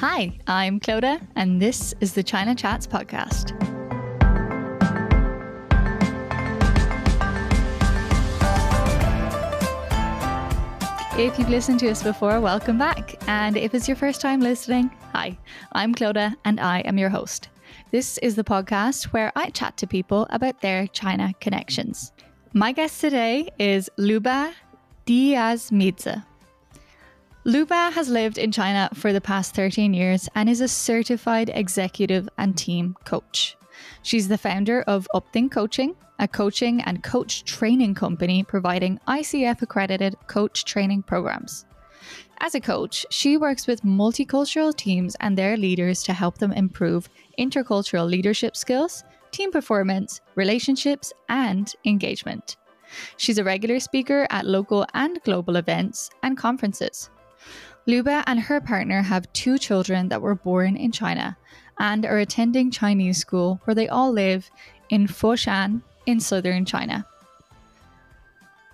Hi, I'm Clodagh, and this is the China Chats podcast. If you've listened to us before, welcome back. And if it's your first time listening, hi, I'm Clodagh, and I am your host. This is the podcast where I chat to people about their China connections. My guest today is Luba Diasamidze. Luba has lived in China for the past 13 years and is a certified executive and team coach. She's the founder of Upthink Coaching, a coaching and coach training company providing ICF accredited coach training programs. As a coach, she works with multicultural teams and their leaders to help them improve intercultural leadership skills, team performance, relationships, and engagement. She's a regular speaker at local and global events and conferences. Luba and her partner have two children that were born in China and are attending Chinese school where they all live in Foshan in southern China.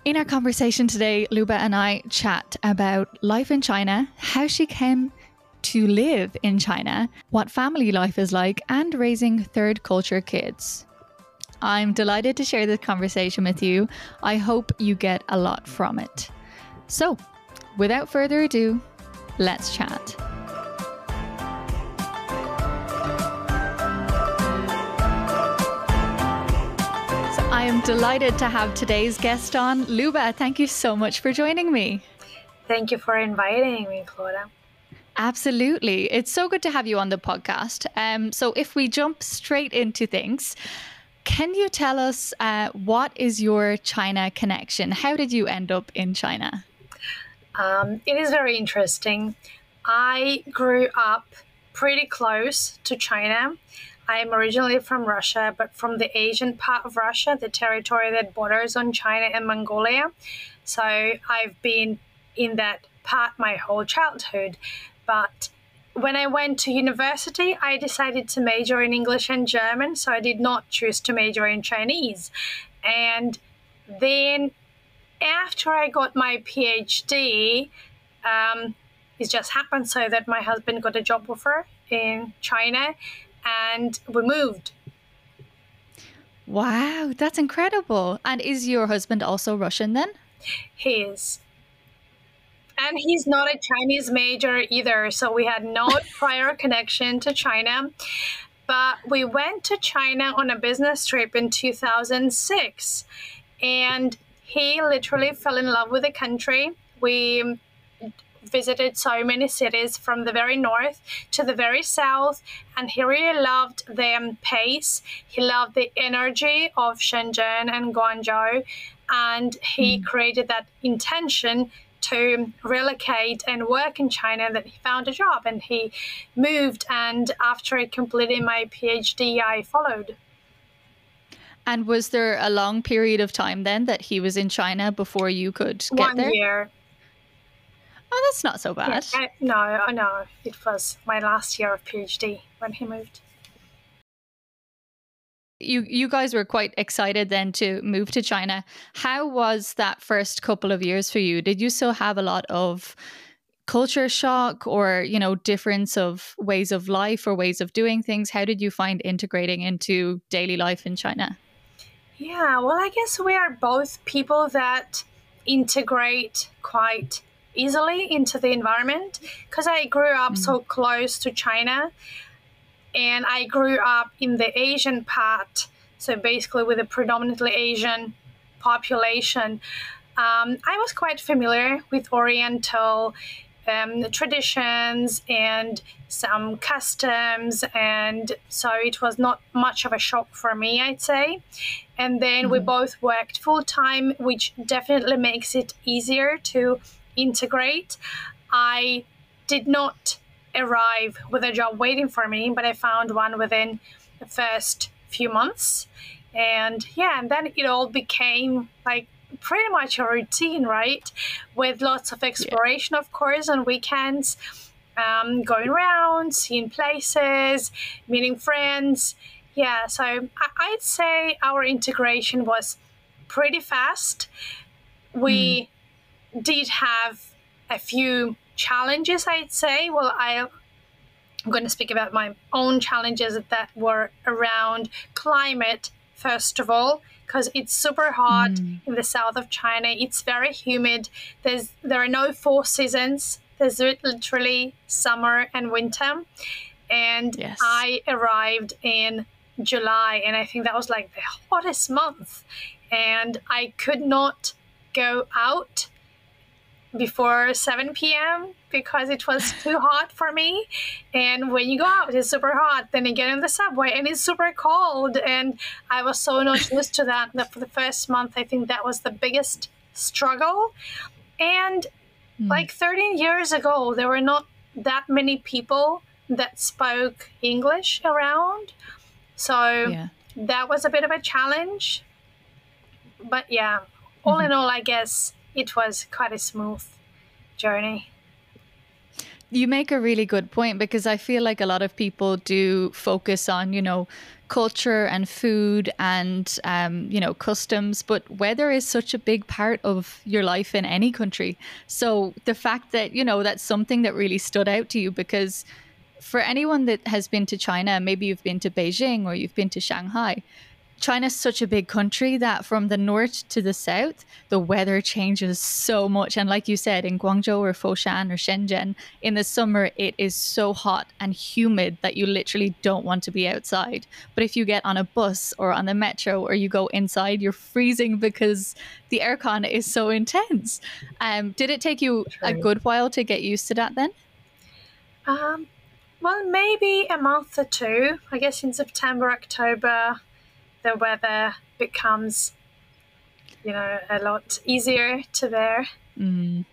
In our conversation today, Luba and I chat about life in China, how she came to live in China, what family life is like, and raising third culture kids. I'm delighted to share this conversation with you. I hope you get a lot from it. So, without further ado, Let's chat. So I am delighted to have today's guest on. Luba, thank you so much for joining me. Thank you for inviting me, Clodagh. Absolutely. It's so good to have you on the podcast. Um, so, if we jump straight into things, can you tell us uh, what is your China connection? How did you end up in China? Um, it is very interesting. I grew up pretty close to China. I am originally from Russia, but from the Asian part of Russia, the territory that borders on China and Mongolia. So I've been in that part my whole childhood. But when I went to university, I decided to major in English and German, so I did not choose to major in Chinese. And then after I got my PhD, um, it just happened so that my husband got a job offer in China and we moved. Wow, that's incredible. And is your husband also Russian then? He is. And he's not a Chinese major either, so we had no prior connection to China. But we went to China on a business trip in 2006. And he literally fell in love with the country. We visited so many cities from the very north to the very south, and he really loved the pace. He loved the energy of Shenzhen and Guangzhou, and he mm. created that intention to relocate and work in China that he found a job and he moved and after I completed my PhD I followed. And was there a long period of time then that he was in China before you could get One there? One year. Oh, that's not so bad. Yeah, no, no, it was my last year of PhD when he moved. You you guys were quite excited then to move to China. How was that first couple of years for you? Did you still have a lot of culture shock or you know difference of ways of life or ways of doing things how did you find integrating into daily life in china yeah, well, I guess we are both people that integrate quite easily into the environment because I grew up mm. so close to China and I grew up in the Asian part, so basically with a predominantly Asian population. Um, I was quite familiar with Oriental um, the traditions and some customs, and so it was not much of a shock for me, I'd say. And then mm-hmm. we both worked full time, which definitely makes it easier to integrate. I did not arrive with a job waiting for me, but I found one within the first few months. And yeah, and then it all became like pretty much a routine, right? With lots of exploration, yeah. of course, on weekends, um, going around, seeing places, meeting friends. Yeah, so I- would say our integration was pretty fast. We mm. did have a few challenges, I'd say. Well, I I'm going to speak about my own challenges that were around climate, first of all, because it's super hot mm. in the south of China. It's very humid. There's there are no four seasons. There's literally summer and winter. And yes. I arrived in July, and I think that was like the hottest month. And I could not go out before 7 p.m. because it was too hot for me. And when you go out, it's super hot. Then you get in the subway and it's super cold. And I was so not used to that that for the first month, I think that was the biggest struggle. And mm. like 13 years ago, there were not that many people that spoke English around. So yeah. that was a bit of a challenge. But yeah, all mm-hmm. in all, I guess it was quite a smooth journey. You make a really good point because I feel like a lot of people do focus on, you know, culture and food and, um, you know, customs, but weather is such a big part of your life in any country. So the fact that, you know, that's something that really stood out to you because for anyone that has been to China, maybe you've been to Beijing or you've been to Shanghai, China's such a big country that from the north to the south, the weather changes so much. And like you said, in Guangzhou or Foshan or Shenzhen, in the summer, it is so hot and humid that you literally don't want to be outside. But if you get on a bus or on the metro or you go inside, you're freezing because the aircon is so intense. Um, did it take you a good while to get used to that then? Um, well, maybe a month or two. I guess in September, October, the weather becomes, you know, a lot easier to bear. Mm.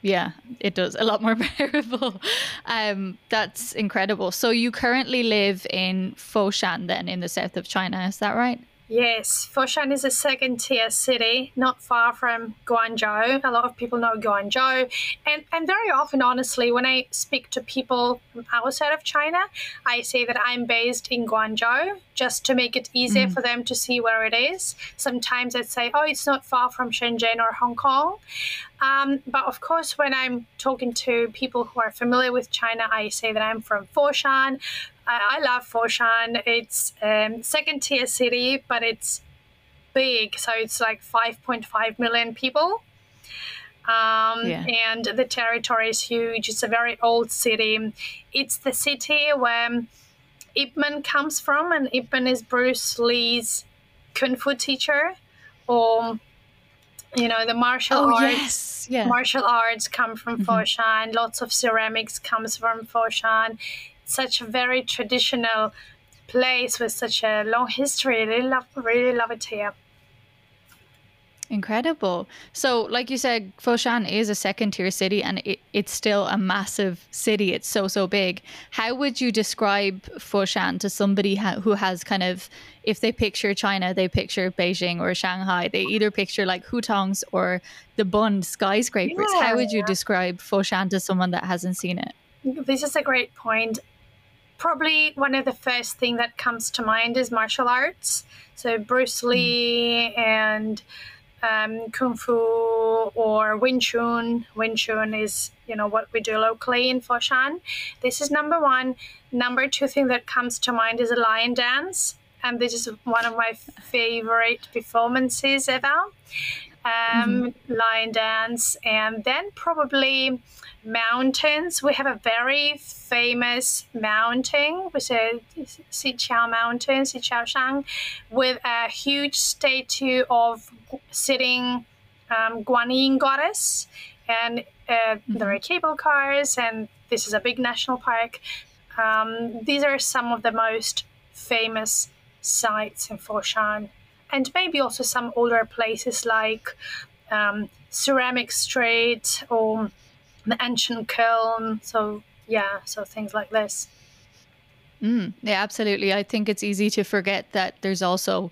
Yeah, it does. A lot more bearable. Um, that's incredible. So you currently live in Foshan then in the south of China, is that right? Yes, Foshan is a second tier city, not far from Guangzhou. A lot of people know Guangzhou. And, and very often, honestly, when I speak to people from outside of China, I say that I'm based in Guangzhou just to make it easier mm. for them to see where it is. Sometimes I'd say, oh, it's not far from Shenzhen or Hong Kong. Um, but of course, when I'm talking to people who are familiar with China, I say that I'm from Foshan. I, I love Foshan. It's um, second tier city, but it's big. So it's like 5.5 million people. Um, yeah. And the territory is huge. It's a very old city. It's the city where Ip Man comes from, and Ip Man is Bruce Lee's kung fu teacher, or you know the martial oh, arts. Yes. Yeah. Martial arts come from mm-hmm. Foshan. Lots of ceramics comes from Foshan such a very traditional place with such a long history. I really love, really love it here. Incredible. So, like you said, Foshan is a second tier city and it, it's still a massive city. It's so, so big. How would you describe Foshan to somebody ha- who has kind of, if they picture China, they picture Beijing or Shanghai, they either picture like hutongs or the Bund skyscrapers. Yeah. How would you describe Foshan to someone that hasn't seen it? This is a great point probably one of the first thing that comes to mind is martial arts. So Bruce hmm. Lee mm. and um, Kung Fu or Wing Chun. Wing Chun is, you know, what we do locally in Foshan. This is number one. Number two thing that comes to mind is a lion dance. And this is one of my favorite performances ever. Um, mm-hmm. Lion dance. And then probably mountains. We have a very famous mountain, which is Xiqiao Mountain, Xiqiaoshan, with a huge statue of sitting um, Guanyin goddess. And uh, mm-hmm. there are cable cars, and this is a big national park. Um, these are some of the most famous sites in Foshan, and maybe also some older places like um, Ceramic Street or the ancient kiln. So yeah, so things like this. Mm, yeah, absolutely. I think it's easy to forget that there's also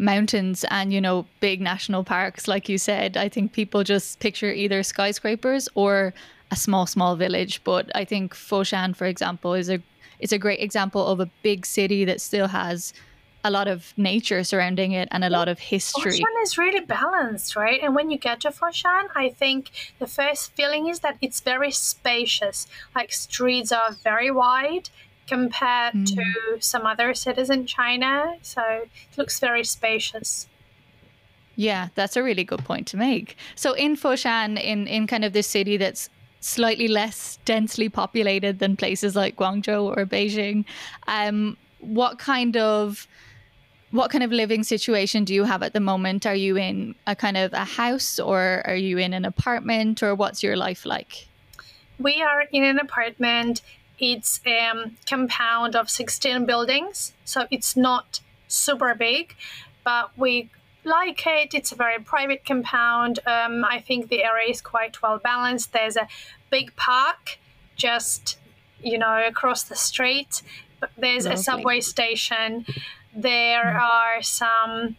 mountains and you know big national parks like you said i think people just picture either skyscrapers or a small small village but i think foshan for example is a is a great example of a big city that still has a lot of nature surrounding it and a lot of history. Foshan is really balanced, right? And when you get to Foshan, I think the first feeling is that it's very spacious. Like streets are very wide compared mm. to some other cities in China. So it looks very spacious. Yeah, that's a really good point to make. So in Foshan, in, in kind of this city that's slightly less densely populated than places like Guangzhou or Beijing, um, what kind of what kind of living situation do you have at the moment? Are you in a kind of a house or are you in an apartment or what's your life like? We are in an apartment. It's a um, compound of 16 buildings, so it's not super big, but we like it. It's a very private compound. Um, I think the area is quite well balanced. There's a big park just, you know, across the street. There's Lovely. a subway station there mm. are some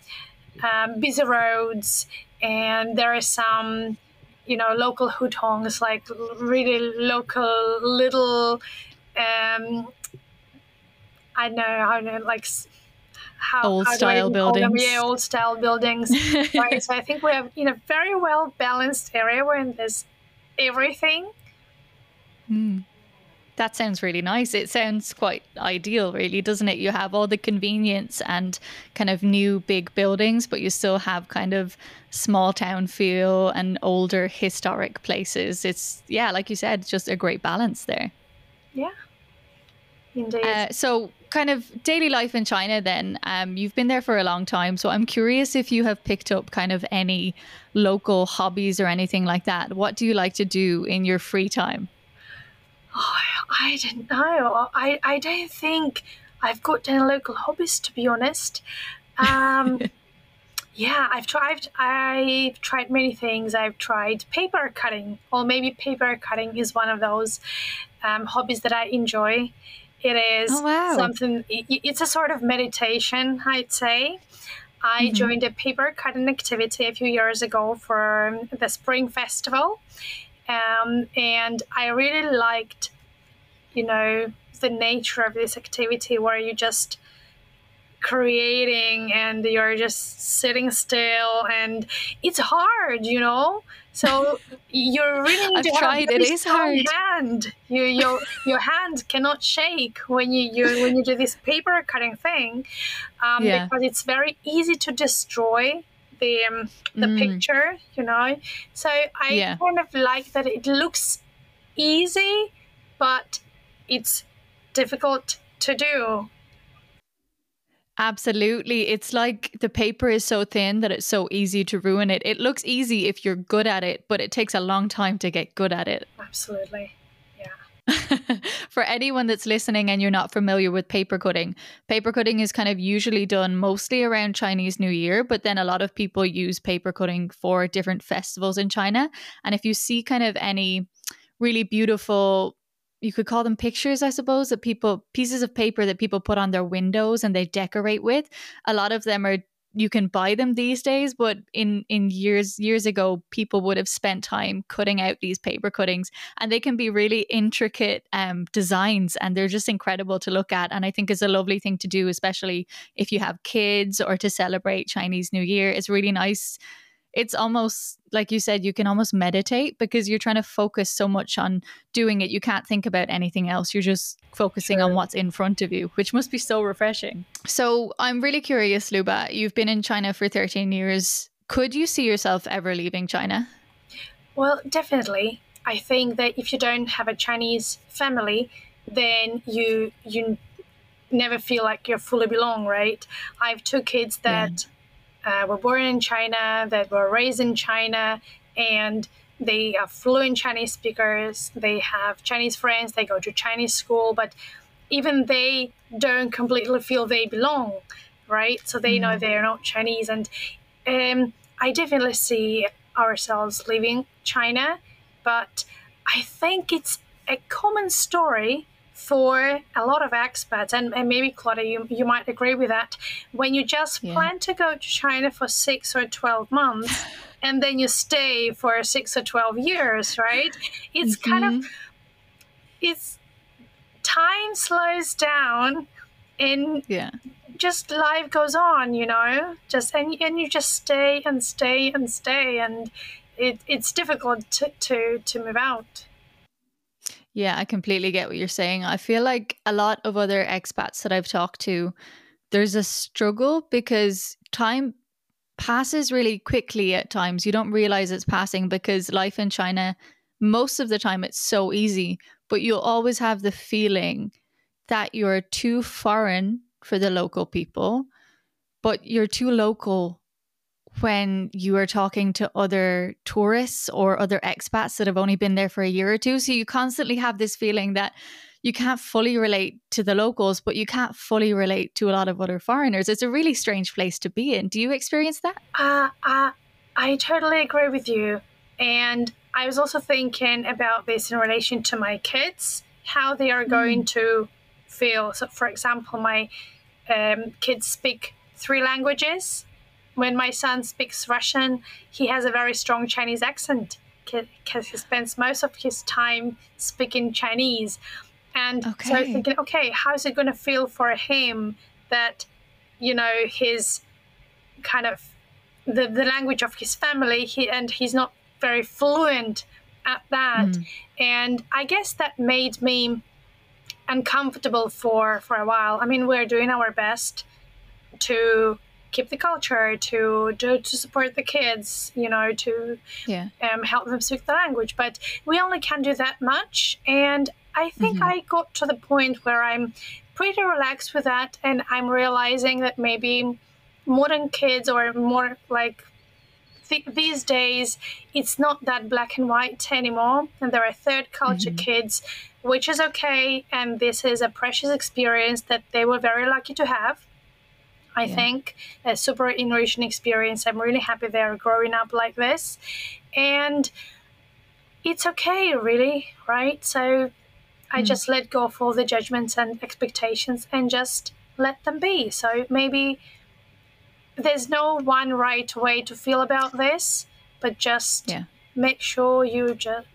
um, busy roads and there are some you know local hutongs like really local little um i know i know like how old how style buildings yeah old style buildings right so i think we have in a very well balanced area where there's everything mm. That sounds really nice. It sounds quite ideal, really, doesn't it? You have all the convenience and kind of new big buildings, but you still have kind of small town feel and older historic places. It's, yeah, like you said, just a great balance there. Yeah, indeed. Uh, so, kind of daily life in China, then, um, you've been there for a long time. So, I'm curious if you have picked up kind of any local hobbies or anything like that. What do you like to do in your free time? Oh, I don't know. I, I don't think I've got any local hobbies to be honest. Um, yeah, I've tried. I've tried many things. I've tried paper cutting, or maybe paper cutting is one of those um, hobbies that I enjoy. It is oh, wow. something. It's a sort of meditation, I'd say. I mm-hmm. joined a paper cutting activity a few years ago for the Spring Festival, um, and I really liked, you know, the nature of this activity where you just creating and you're just sitting still and it's hard you know? So you're really I've tried it is hard. hand. You, your your hand cannot shake when you, you when you do this paper cutting thing um, yeah. because it's very easy to destroy the um, the mm. picture, you know. So I yeah. kind of like that it looks easy, but it's difficult to do. Absolutely. It's like the paper is so thin that it's so easy to ruin it. It looks easy if you're good at it, but it takes a long time to get good at it. Absolutely. For anyone that's listening and you're not familiar with paper cutting, paper cutting is kind of usually done mostly around Chinese New Year, but then a lot of people use paper cutting for different festivals in China. And if you see kind of any really beautiful you could call them pictures, I suppose, that people pieces of paper that people put on their windows and they decorate with. A lot of them are you can buy them these days but in in years years ago people would have spent time cutting out these paper cuttings and they can be really intricate um, designs and they're just incredible to look at and i think is a lovely thing to do especially if you have kids or to celebrate chinese new year. It's really nice it's almost like you said, you can almost meditate because you're trying to focus so much on doing it. You can't think about anything else. You're just focusing on what's in front of you, which must be so refreshing. So I'm really curious, Luba. You've been in China for 13 years. Could you see yourself ever leaving China? Well, definitely. I think that if you don't have a Chinese family, then you you never feel like you fully belong, right? I have two kids that yeah uh, were born in China, that were raised in China, and they are fluent Chinese speakers. They have Chinese friends. They go to Chinese school, but even they don't completely feel they belong, right? So they mm know they're not Chinese, and um, I definitely see ourselves leaving China, but I think it's a common story for a lot of expats, and, and maybe Clodagh, you, you might agree with that, when you just yeah. plan to go to China for six or 12 months and then you stay for six or 12 years, right? It's mm-hmm. kind of, mm-hmm. it's time slows down and yeah just life goes on, you know, just and, and you just stay and stay and stay, and it, it's difficult to, to to move out. Yeah, I completely get what you're saying. I feel like a lot of other expats that I've talked to, there's a struggle because time passes really quickly at times. You don't realize it's passing because life in China, most of the time, it's so easy, but you'll always have the feeling that you're too foreign for the local people, but you're too local when you are talking to other tourists or other expats that have only been there for a year or two. So you constantly have this feeling that you can't fully relate to the locals, but you can't fully relate to a lot of other foreigners. It's a really strange place to be in. Do you experience that? Uh, uh, I totally agree with you. And I was also thinking about this in relation to my kids, how they are going mm. to feel. So, for example, my um, kids speak three languages. When my son speaks Russian, he has a very strong Chinese accent because he spends most of his time speaking Chinese. And okay. so thinking, okay, how's it going to feel for him that, you know, his kind of the, the language of his family, he and he's not very fluent at that. Mm. And I guess that made me uncomfortable for for a while. I mean, we're doing our best to keep the culture, to to, to support the kids, you know, to yeah. um, help them speak the language. But we only can do that much. And I think mm-hmm. I got to the point where I'm pretty relaxed with that, and I'm realizing that maybe modern kids or more like th- these days it's not that black and white anymore and there are third culture mm-hmm. kids which is okay and this is a precious experience that they were very lucky to have i yeah. think a super enriching experience i'm really happy they're growing up like this and it's okay really right so i mm. just let go of all the judgments and expectations and just let them be so maybe there's no one right way to feel about this, but just yeah. make sure you just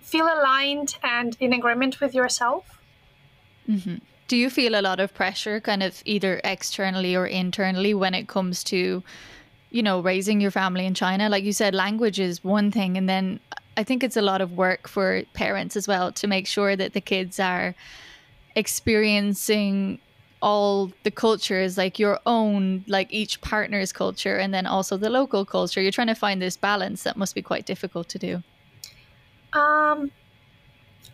feel aligned and in agreement with yourself. Mm-hmm. Do you feel a lot of pressure, kind of either externally or internally, when it comes to, you know, raising your family in China? Like you said, language is one thing, and then I think it's a lot of work for parents as well to make sure that the kids are experiencing all the cultures, like your own, like each partner's culture, and then also the local culture. You're trying to find this balance that must be quite difficult to do. Um,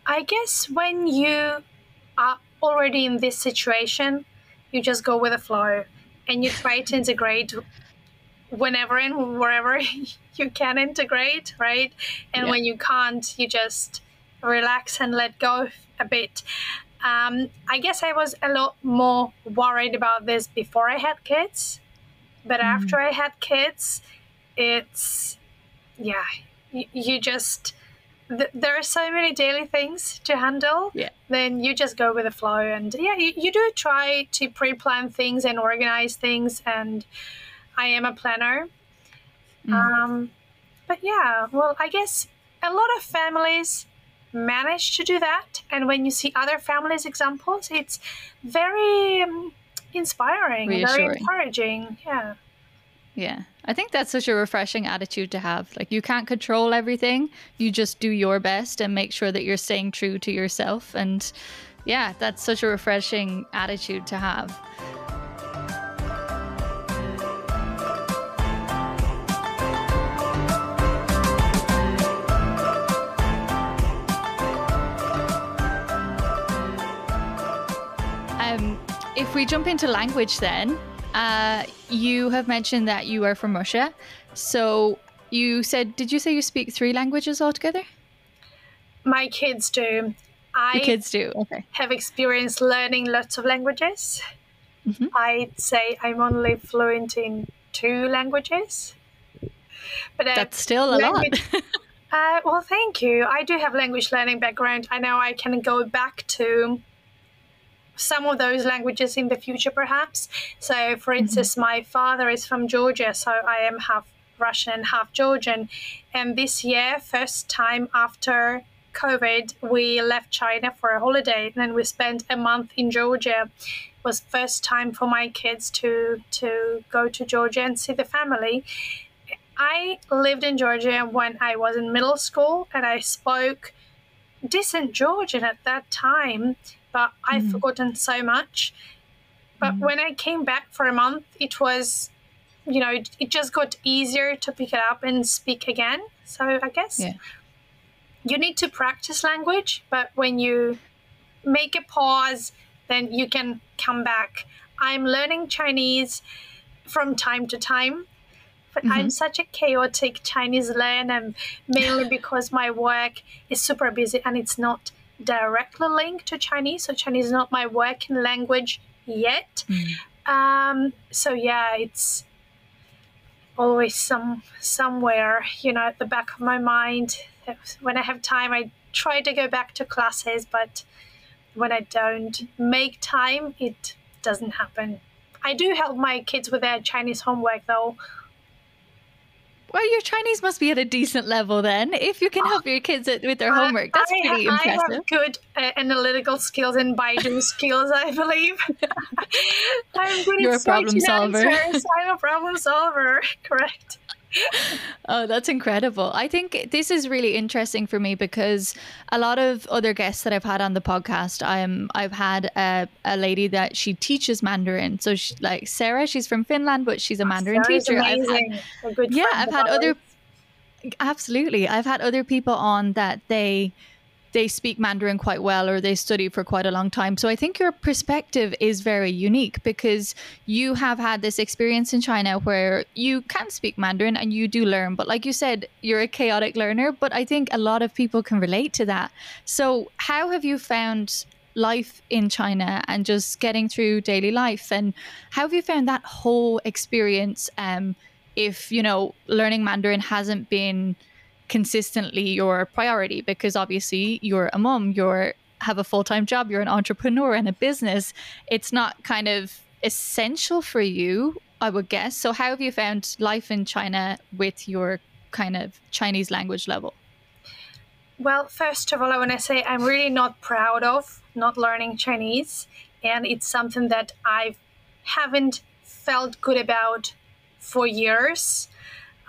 I guess when you are already in this situation, you just go with the flow and you try to integrate whenever and wherever you can integrate, right? And yeah. when you can't, you just relax and let go a bit. Um, I guess I was a lot more worried about this before I had kids, but mm. after I had kids, it's yeah, you, you just th- there are so many daily things to handle. Yeah, then you just go with the flow, and yeah, you, you do try to pre-plan things and organize things, and I am a planner. Mm. Um, but yeah, well, I guess a lot of families manage to do that. And when you see other families' examples, it's very um, inspiring, very encouraging. Yeah. Yeah. I think that's such a refreshing attitude to have. Like, you can't control everything. You just do your best and make sure that you're staying true to yourself. And yeah, that's such a refreshing attitude to have. Um, if we jump into language, then uh, you have mentioned that you are from Russia. So you said, did you say you speak three languages altogether? My kids do. I Your kids do. Okay. Have experienced learning lots of languages. Mm-hmm. I'd say I'm only fluent in two languages. But uh, that's still a language, lot. uh, well, thank you. I do have language learning background. I know I can go back to some of those languages in the future, perhaps. So, for mm-hmm. instance, mm-hmm. my father is from Georgia, so I am half Russian, and half Georgian. And this year, first time after COVID, we left China for a holiday and then we spent a month in Georgia. It was first time for my kids to to go to Georgia and see the family. I lived in Georgia when I was in middle school and I spoke decent Georgian at that time, but I've mm. forgotten so much. But mm. when I came back for a month, it was, you know, it, it, just got easier to pick it up and speak again. So I guess yeah. you need to practice language, but when you make a pause, then you can come back. I'm learning Chinese from time to time but mm-hmm. I'm such a chaotic Chinese learner, mainly because my work is super busy and it's not directly linked to Chinese. So Chinese is not my working language yet. Mm. Um, so yeah, it's always some somewhere, you know, at the back of my mind. When I have time, I try to go back to classes, but when I don't make time, it doesn't happen. I do help my kids with their Chinese homework though well, your Chinese must be at a decent level then. If you can help your kids with their homework, that's I, pretty impressive. I have good uh, analytical skills and Baidu skills, I believe. I'm good You're a problem solver. I'm a problem solver. Correct oh, that's incredible. I think this is really interesting for me because a lot of other guests that I've had on the podcast, I'm I've had a, a lady that she teaches Mandarin. So she, like Sarah, she's from Finland, but she's a Mandarin Sarah's teacher. I've had, yeah, I've had other absolutely. I've had other people on that they they speak Mandarin quite well or they study for quite a long time. So I think your perspective is very unique because you have had this experience in China where you can speak Mandarin and you do learn. But like you said, you're a chaotic learner. But I think a lot of people can relate to that. So, how have you found life in China and just getting through daily life? And how have you found that whole experience? Um, if, you know, learning Mandarin hasn't been consistently your priority because obviously you're a mom, you're have a full-time job, you're an entrepreneur and a business. It's not kind of essential for you, I would guess. So how have you found life in China with your kind of Chinese language level? Well, first of all, I want to say I'm really not proud of not learning Chinese, and it's something that I haven't felt good about for years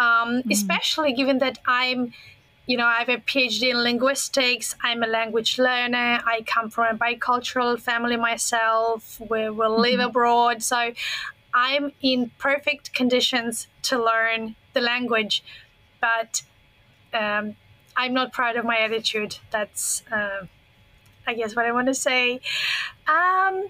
um, mm. especially given that I'm, you know, I have a PhD in linguistics. I'm a language learner. I come from a bicultural family myself. We will live mm-hmm. abroad, so I'm in perfect conditions to learn the language, but um, I'm not proud of my attitude. That's, uh, I guess, what I want to say. Um,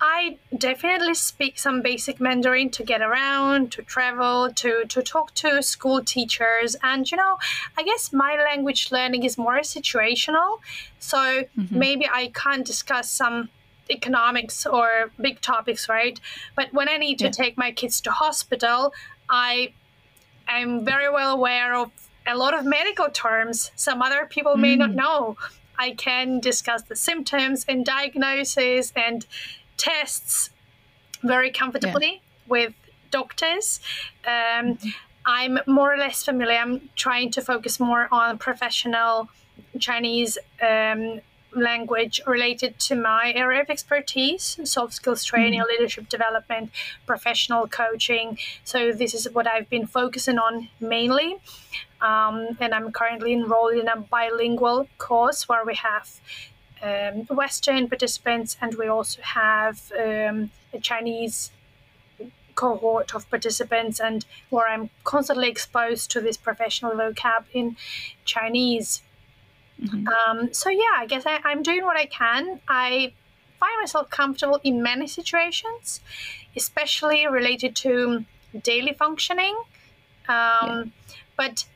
I definitely speak some basic Mandarin to get around, to travel, to, to talk to school teachers. And, you know, I guess my language learning is more situational. So mm-hmm. maybe I can't discuss some economics or big topics, right? But when I need to yeah. take my kids to hospital, I am very well aware of a lot of medical terms some other people mm. may not mm. know. I can discuss the symptoms and diagnosis and tests very comfortably yeah. with doctors. Um. I'm more or less familiar. I'm trying to focus more on professional Chinese um, language related to my area of expertise soft skills training, mm-hmm. leadership development, professional coaching. So, this is what I've been focusing on mainly. Um, and I'm currently enrolled in a bilingual course where we have um, Western participants, and we also have um, a Chinese cohort of participants, and where I'm constantly exposed to this professional vocab in Chinese. Mm-hmm. Um, so yeah, I guess I, am doing what I can. I find myself comfortable in many situations, especially related to daily functioning. Um, yeah. But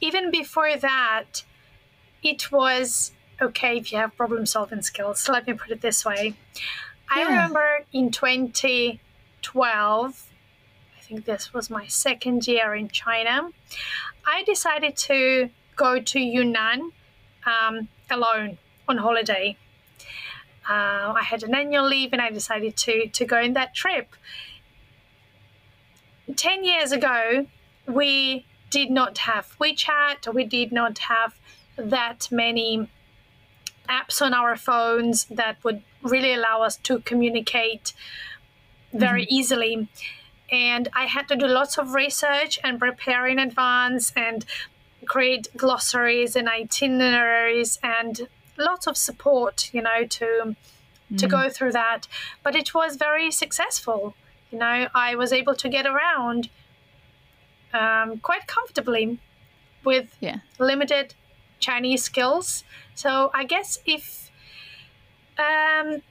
even before that, it was okay if you have problem solving skills. Let me put it this way. Yeah. I remember in 2012, I think this was my second year in China, I decided to go to Yunnan um, alone on holiday. Uh, I had an annual leave and I decided to, to go in that trip. 10 years ago, we did not have WeChat, we did not have that many apps on our phones that would really allow us to communicate very mm-hmm. easily. And I had to do lots of research and prepare in advance and create glossaries and itineraries and lots of support, you know, to to mm. go through that. But it was very successful. You know, I was able to get around um, quite comfortably with yeah. limited Chinese skills. So I guess if um,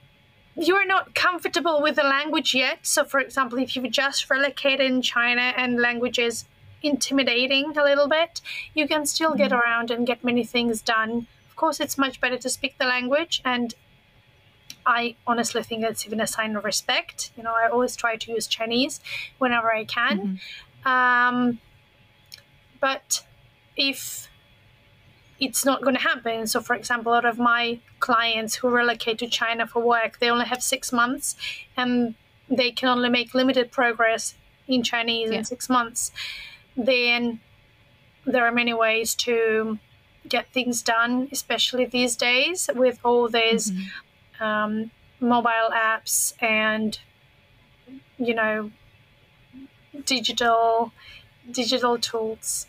you're not comfortable with the language yet, so for example, if you've just relocated in China and language is intimidating a little bit, you can still get mm-hmm. around and get many things done. Of course, it's much better to speak the language and I honestly think it's even a sign of respect. You know, I always try to use Chinese whenever I can. Mm-hmm. Um, but if it's not going to happen, so for example, a lot of my clients who relocate to China for work, they only have six months and they can only make limited progress in Chinese yeah. in six months. Then there are many ways to get things done, especially these days with all these mm-hmm um, mobile apps and you know digital digital tools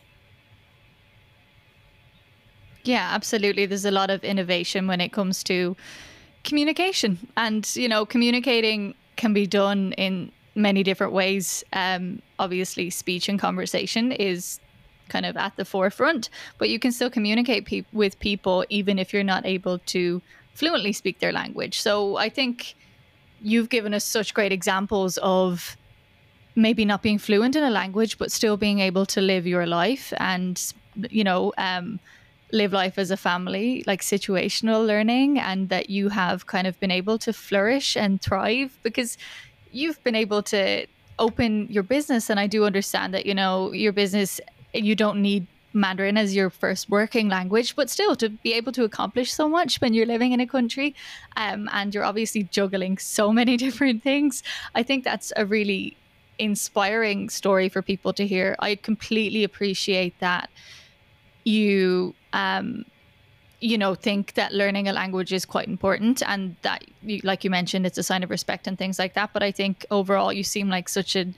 yeah absolutely. There's a lot of innovation when it comes to communication. And you know communicating can be done in many different ways. Um, obviously speech and conversation is kind of at the forefront but you can still communicate pe- with people even if you're not able to fluently speak their language. So I think you've given us such great examples of maybe not being fluent in a language, but still being able to live your life and, you know, um, live life as a family, like situational learning, and that you have kind of been able to flourish and thrive because you've been able to open your business. And I do understand that, you know, your business, you don't need Mandarin as your first working language, but still to be able to accomplish so much when you're living in a country um, and you're obviously juggling so many different things, I think that's a really inspiring story for people to hear. I completely appreciate that you um, you know think that learning a language is quite important and that like you mentioned it's a sign of respect and things like that but i think overall you seem like such an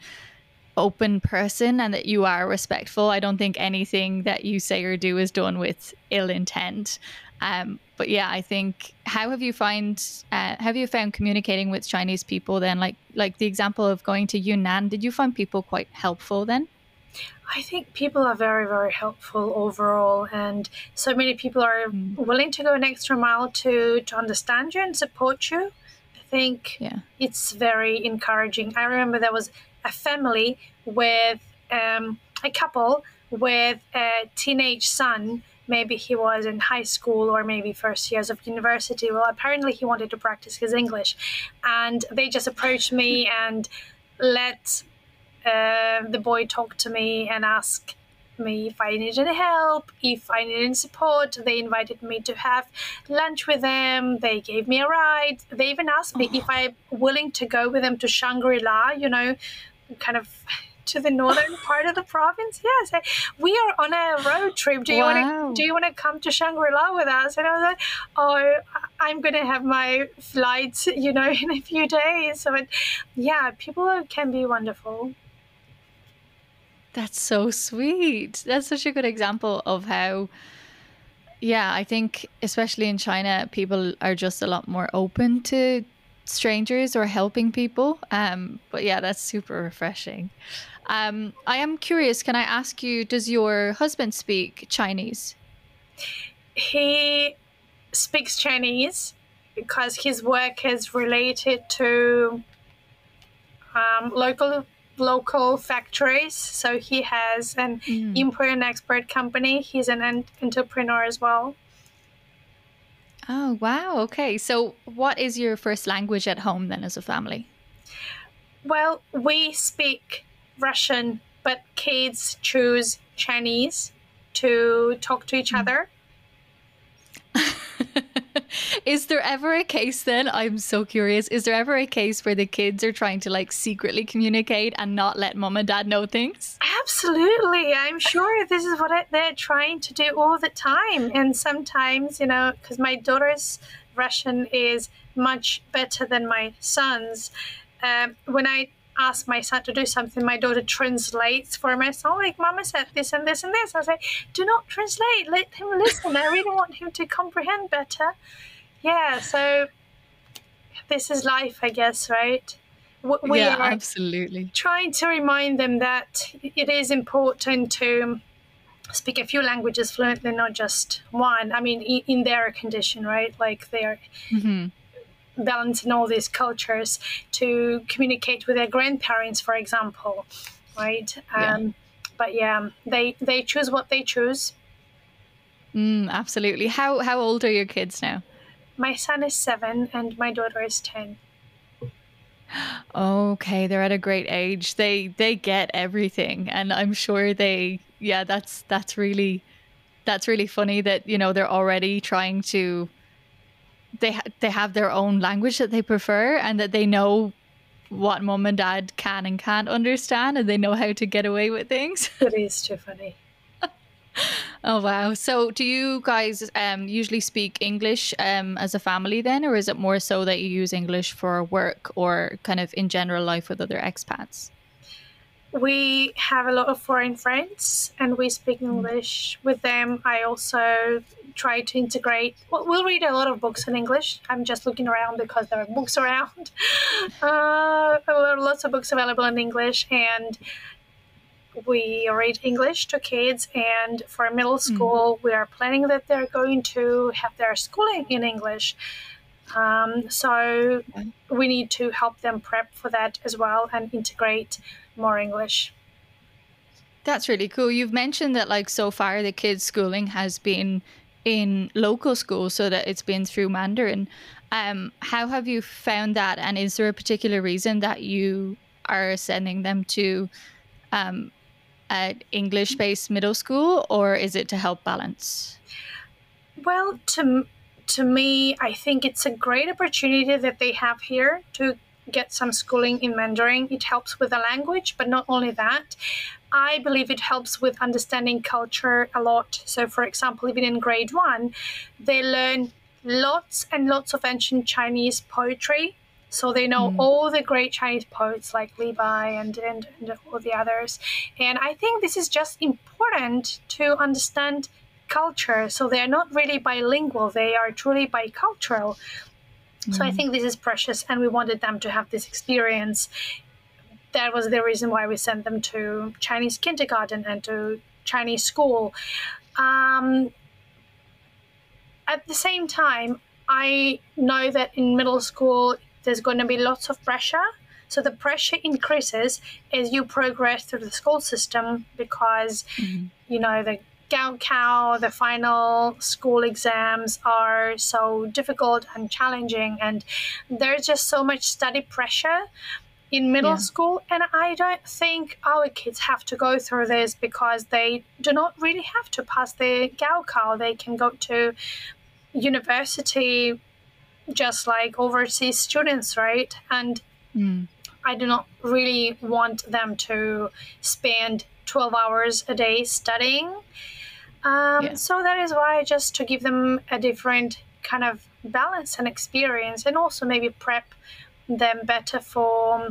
open person and that you are respectful. I don't think anything that you say or do is done with ill intent. Um, but yeah, I think how have you find uh, have you found communicating with Chinese people then? Like like the example of going to Yunnan, did you find people quite helpful then? I think people are very, very helpful overall, and so many people are mm. willing to go an extra mile to to understand you and support you. I think yeah. it's very encouraging. I remember there was a family with um, a couple with a teenage son. Maybe he was in high school or maybe first years of university. Well, apparently he wanted to practice his English, and they just approached me and let uh, the boy talk to me and ask me if I needed help, if I needed support. They invited me to have lunch with them. They gave me a ride. They even asked me oh. if I'm willing to go with them to Shangri La, you know, kind of to the northern part of the province. Yes, we are on a road trip. Do you wow. want to do you want to come to Shangri La with us? And I was like, oh, I'm going to have my flights, you know, in a few days. So, it, yeah, people can be wonderful. That's so sweet. That's such a good example of how. Yeah, I think especially in China, people are just a lot more open to strangers or helping people. Um, but yeah, that's super refreshing. Um, I am curious. Can I ask you? Does your husband speak Chinese? He speaks Chinese because his work is related to um, local local factories. So he has an mm. import and export company. He's an entrepreneur as well. Oh, wow. Okay. So, what is your first language at home then as a family? Well, we speak Russian, but kids choose Chinese to talk to each hmm. other. Is there ever a case then? I'm so curious. Is there ever a case where the kids are trying to like secretly communicate and not let mom and dad know things? Absolutely. I'm sure this is what they're trying to do all the time. And sometimes, you know, because my daughter's Russian is much better than my son's. Um, when I ask my son to do something, my daughter translates for me. So, like, Mama said this and this and this. I say, do not translate. Let him listen. I really want him to comprehend better. Yeah. So, this is life, I guess, right? We yeah, absolutely. Trying to remind them that it is important to speak a few languages fluently, not just one. I mean, in, their condition, right? Like they're. Mm-hmm balancing all these cultures to communicate with their grandparents, for example, right? Yeah. Um, but yeah, they they choose what they choose. Mm, absolutely. How how old are your kids now? My son is seven, and my daughter is ten. Okay, they're at a great age. They they get everything, and I'm sure they. Yeah, that's that's really that's really funny that you know they're already trying to they ha- they have their own language that they prefer and that they know what mom and dad can and can't understand and they know how to get away with things. It is too funny. oh wow! So, do you guys um, usually speak English um, as a family then, or is it more so that you use English for work or kind of in general life with other expats? We have a lot of foreign friends and we speak mm. English with them. I also try to integrate. Well, we'll read a lot of books in English. I'm just looking around because there are books around. Uh, there are lots of books available in English, and we read English to kids. And for middle mm. school, mm. we are planning that they're going to have their schooling in English. Um, so we need to help them prep for that as well and integrate more English. That's really cool. You've mentioned that like so far the kids' schooling has been in local schools so that it's been through Mandarin. Um, how have you found that and is there a particular reason that you are sending them to um, an English based middle school or is it to help balance? Well, to to me, I think it's a great opportunity that they have here to get some schooling in Mandarin. It helps with the language, but not only that. I believe it helps with understanding culture a lot. So, for example, even in grade one, they learn lots and lots of ancient Chinese poetry. So they know mm. all the great Chinese poets like Li Bai and, and, and all the others. And I think this is just important to understand culture. So they're not really bilingual, they are truly bicultural. So I mm. think this is precious, and we wanted them to have this experience. That was the reason why we sent them to Chinese kindergarten and to Chinese school. Um, at the same time, I know that in middle school there's going to be lots of pressure. So the pressure increases as you progress through the school system because, mm-hmm. you know, the Gaokao, the final school exams are so difficult and challenging, and there's just so much study pressure in middle yeah. school. And I don't think our kids have to go through this because they do not really have to pass the Gaokao. They can go to university just like overseas students, right? And mm. I do not really want them to spend 12 hours a day studying. Um, yeah. So that is why just to give them a different kind of balance and experience, and also maybe prep them better for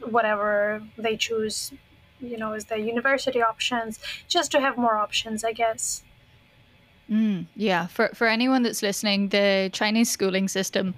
whatever they choose, you know, as their university options, just to have more options, I guess. Mm, yeah, for for anyone that's listening, the Chinese schooling system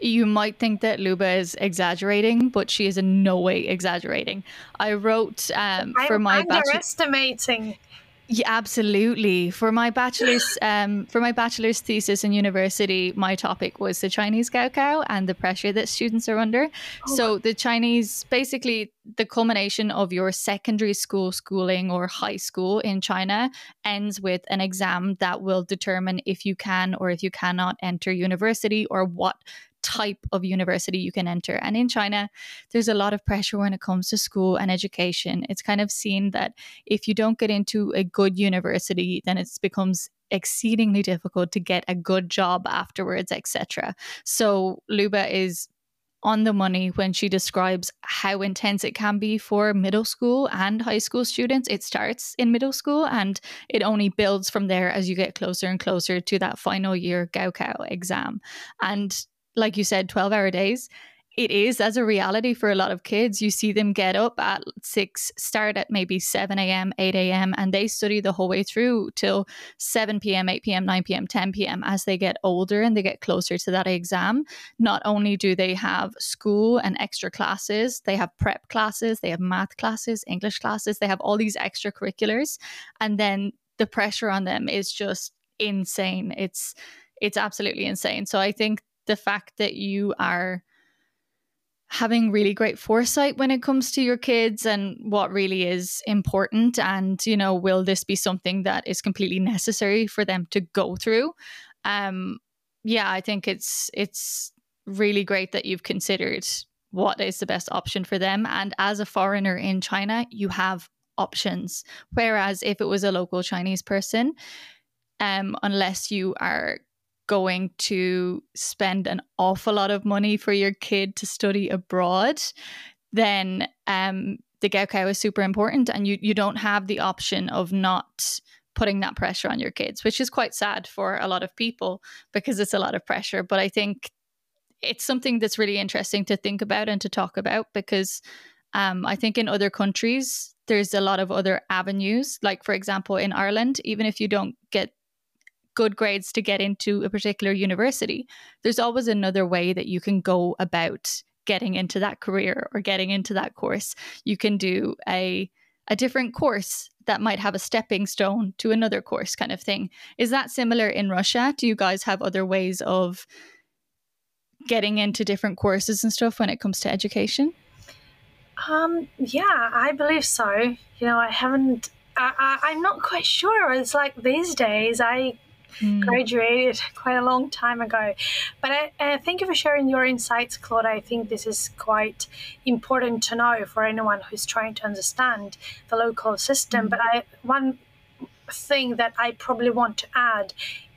you might think that Luba is exaggerating, but she is in no way exaggerating. I wrote um, for I'm my underestimating. Yeah, absolutely. For my bachelor's, um, for my bachelor's thesis in university, my topic was the Chinese Gaokao and the pressure that students are under. Oh. So the Chinese, basically, the culmination of your secondary school schooling or high school in China ends with an exam that will determine if you can or if you cannot enter university or what type of university you can enter. And in China, there's a lot of pressure when it comes to school and education. It's kind of seen that if you don't get into a good university, then it becomes exceedingly difficult to get a good job afterwards, etc. So Luba is on the money when she describes how intense it can be for middle school and high school students. It starts in middle school and it only builds from there as you get closer and closer to that final year Gaokao exam. And like you said, 12 hour days it is as a reality for a lot of kids. You see them get up at six, start at maybe 7 a.m., 8 a.m., and they study the whole way through till 7 p.m., 8 p.m., 9 p.m., 10 p.m. as they get older and they get closer to that exam. Not only do they have school and extra classes, they have prep classes, they have math classes, English classes, they have all these extracurriculars. And then the pressure on them is just insane. It's it's absolutely insane. So I think the fact that you are having really great foresight when it comes to your kids and what really is important. And you know will this be something that is completely necessary for them to go through? Um yeah i think it's it's really great that you've considered what is the best option for them. And as a foreigner in china you have options. Whereas if it was a local chinese person um unless you are going to spend an awful lot of money for your kid to study abroad, then um, the Gaokao is super important, and you you don't have the option of not putting that pressure on your kids, which is quite sad for a lot of people because it's a lot of pressure. But I think it's something that's really interesting to think about and to talk about because um, I think in other countries there's a lot of other avenues. Like for example, in Ireland, even if you don't get good grades to get into a particular university, there's always another way that you can go about getting into that career or getting into that course. You can do a a different course that might have a stepping stone to another course kind of thing. Is that similar in Russia? Do you guys have other ways of getting into different courses and stuff when it comes to education? Um, yeah, I believe so. You know, I haven't I, I, am not quite sure. It's like these days, I mm. graduated quite a long time ago. But I, uh, thank you for sharing your insights, Clodagh. I think this is quite important to know for anyone who's trying to understand the local system. Mm. But I, one thing that I probably want to add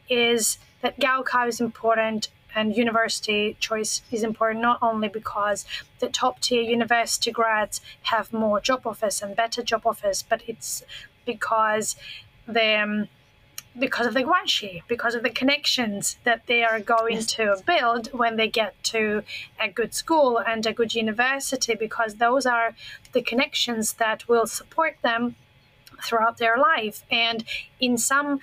is that Gaokao is important and university choice is important not only because the top tier university grads have more job offers and better job offers, but it's because the um, because of the guanxi, because of the connections that they are going yes. to build when they get to a good school and a good university, because those are the connections that will support them throughout their life. And in some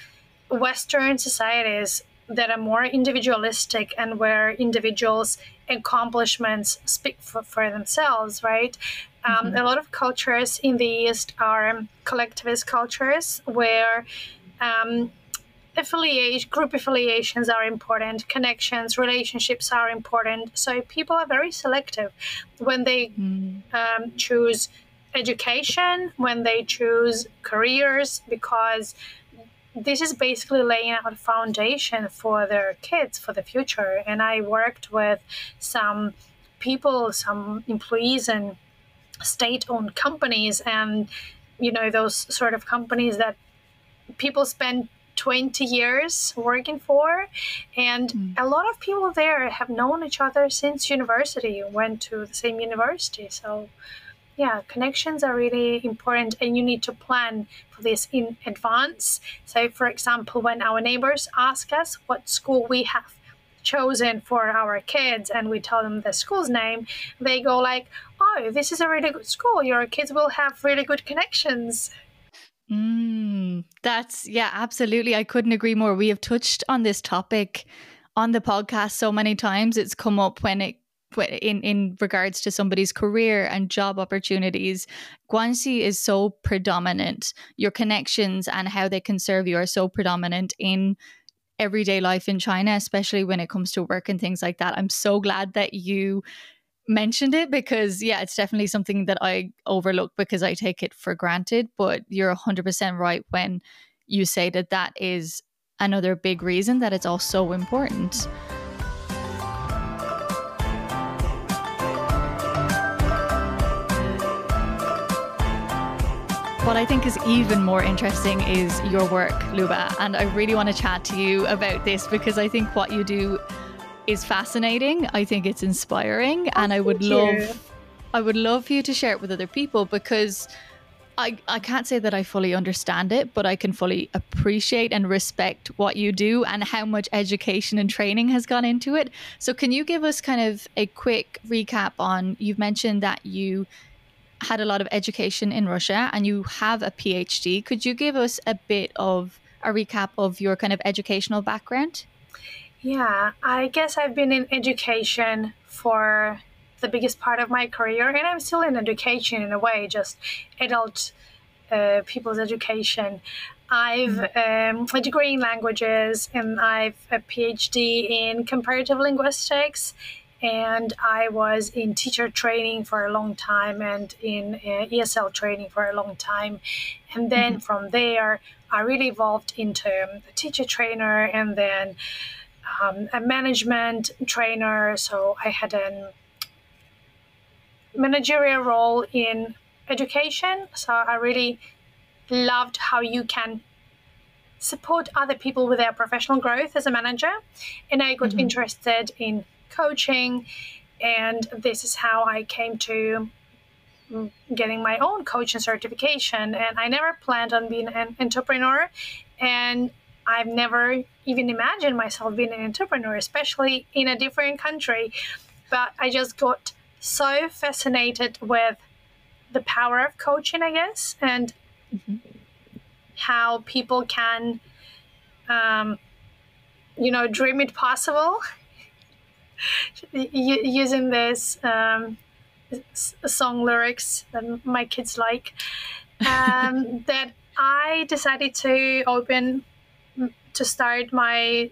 Western societies that are more individualistic and where individuals' accomplishments speak for, for themselves, right? Um, mm-hmm. A lot of cultures in the East are collectivist cultures where um, affiliation group affiliations are important connections relationships are important. So people are very selective. When they mm. um, choose education when they choose careers because this is basically laying out a foundation for their kids for the future. And i worked with some people some employees in state-owned companies and you know those sort of companies that people spend 20 years working for and mm. a lot of people there have known each other since university went to the same university. So yeah connections are really important and you need to plan for this in advance. So for example when our neighbors ask us what school we have chosen for our kids and we tell them the school's name they go like oh this is a really good school. Your kids will have really good connections Mm, that's, yeah, absolutely. I couldn't agree more. We have touched on this topic on the podcast so many times. It's come up when it in in regards to somebody's career and job opportunities guanxi is so predominant your connections and how they can serve you are so predominant in everyday life in china especially when it comes to work and things like that i'm so glad that you mentioned it because yeah it's definitely something that i overlook because i take it for granted but you're 100% right when you say that that is another big reason that it's all so important what I think is even more interesting is your work, Luba. And I really want to chat to you about this because I think what you do is fascinating. I think it's inspiring. Oh, and I would love you. I would love for you to share it with other people because I, I can't say that I fully understand it, but I can fully appreciate and respect what you do and how much education and training has gone into it. So, can you give us kind of a quick recap on? You've mentioned that you had a lot of education in Russia and you have a PhD. Could you give us a bit of a recap of your kind of educational background? Yeah, I guess I've been in education for the biggest part of my career, and I'm still in education in a way, just adult uh, people's education. I've mm-hmm. um, a degree in languages, and I've a PhD in comparative linguistics, and I was in teacher training for a long time and in uh, ESL training for a long time. And then mm-hmm. from there, I really evolved into a teacher trainer and then um, a management trainer. So I had a managerial role in education. So I really loved how you can support other people with their professional growth as a manager. And I got mm-hmm. interested in coaching. And this is how I came to getting my own coaching certification. And I never planned on being an entrepreneur. And I've never even imagined myself being an entrepreneur, especially in a different country. But I just got so fascinated with the power of coaching, I guess, and mm-hmm. how people can, um, you know, dream it possible using this um, song lyrics that my kids like, um, that I decided to open to start my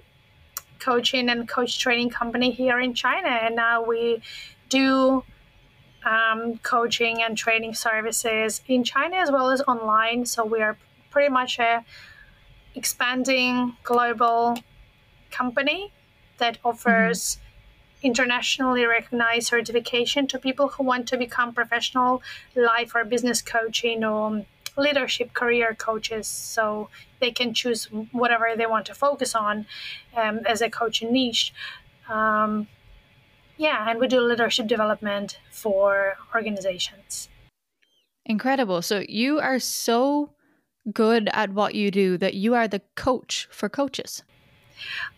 coaching and coach training company here in China, and now we do um, coaching and training services in China as well as online. So we are pretty much a expanding global company that offers mm-hmm. internationally recognized certification to people who want to become professional life or business coaching or leadership career coaches. So they can choose whatever they want to focus on um, as a coaching niche um, yeah and we do leadership development for organizations incredible so you are so good at what you do that you are the coach for coaches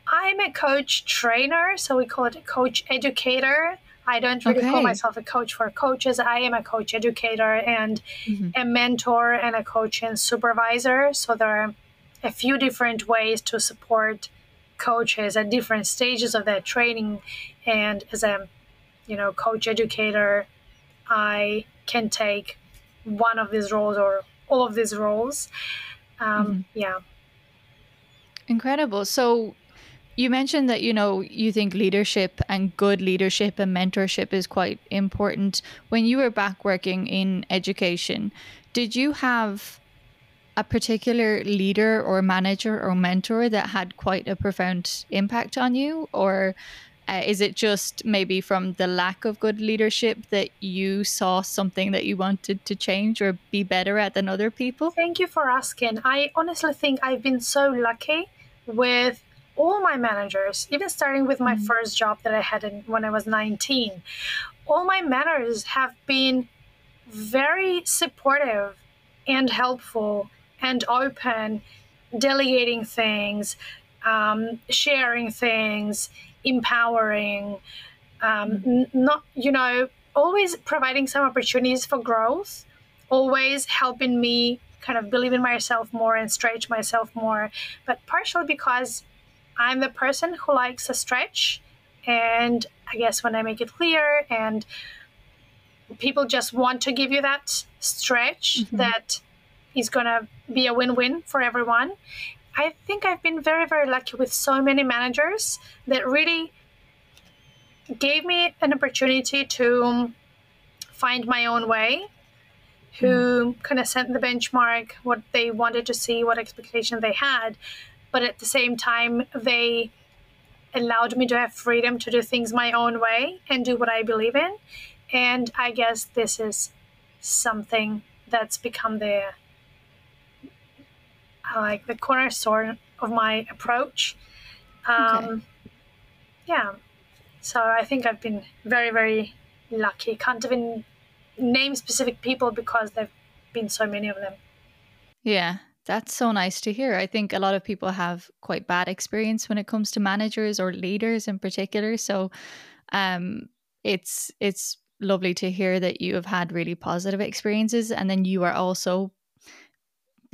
I'm a coach trainer, so we call it a coach educator. I don't really okay. call myself a coach for coaches. I am a coach educator and mm-hmm. a mentor and a coach and supervisor. So there are a few different ways to support coaches at different stages of their training. And as a you know coach educator, I can take one of these roles or all of these roles. Um, mm-hmm. Yeah. Incredible. So you mentioned that, you know, you think leadership and good leadership and mentorship is quite important. When you were back working in education, did you have a particular leader or manager or mentor that had quite a profound impact on you? Or uh, is it just maybe from the lack of good leadership that you saw something that you wanted to change or be better at than other people? Thank you for asking. I honestly think I've been so lucky with all my managers, even starting with my mm-hmm. first job that I had in, when I was 19, all my managers have been very supportive and helpful and open, delegating things, um, sharing things, empowering, um, n- not, you know, always providing some opportunities for growth, always helping me kind of believe in myself more and stretch myself more, but partially because I'm the person who likes a stretch. And I guess when I make it clear and people just want to give you that stretch mm-hmm. that is going to be a win win for everyone. I think I've been very, very lucky with so many managers that really gave me an opportunity to find my own way, who mm. kind of set the benchmark, what they wanted to see, what expectation they had, but at the same time, they allowed me to have freedom to do things my own way and do what I believe in. And I guess this is something that's become the like the cornerstone of my approach. Um, Okay. Yeah. So I think I've been very, very lucky. Can't even name specific people because there've been so many of them. Yeah, that's so nice to hear. I think a lot of people have quite bad experience when it comes to managers or leaders in particular. So um it's it's lovely to hear that you have had really positive experiences and then you are also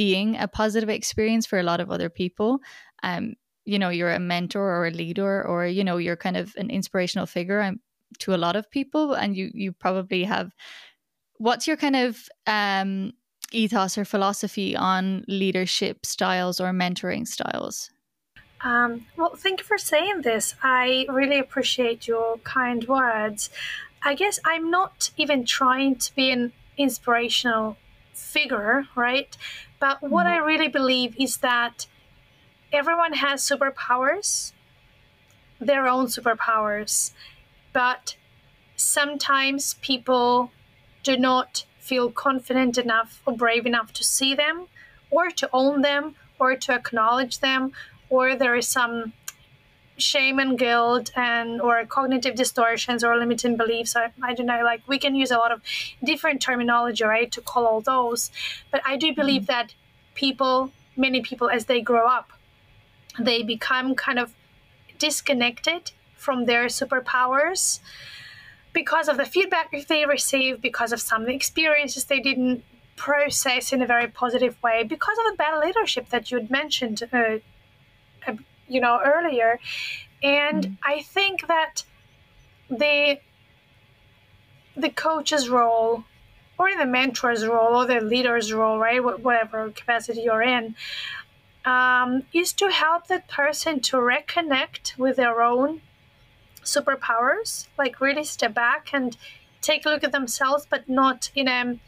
being a positive experience for a lot of other people. Um you know, you're a mentor or a leader or you know, you're kind of an inspirational figure um, to a lot of people and you you probably have what's your kind of um ethos or philosophy on leadership styles or mentoring styles? Um, well, thank you for saying this. I really appreciate your kind words. I guess I'm not even trying to be an inspirational figure, right? But what I mm-hmm. really believe is that everyone has superpowers, their own superpowers, but sometimes people do not feel confident enough or brave enough to see them or to own them or to acknowledge them or there is some shame and guilt and or cognitive distortions or limiting beliefs. I, I don't know like we can use a lot of different terminology right to call all those. But i do believe that people many people as they grow up they become kind of disconnected from their superpowers because of the feedback they receive because of some experiences they didn't process in a very positive way because of the bad leadership that you had mentioned uh, you know earlier and Mm. i think that the the coach's role or the mentor's role or the leader's role right Wh- whatever capacity you're in um, is to help that person to reconnect with their own superpowers like really step back and take a look at themselves but not in a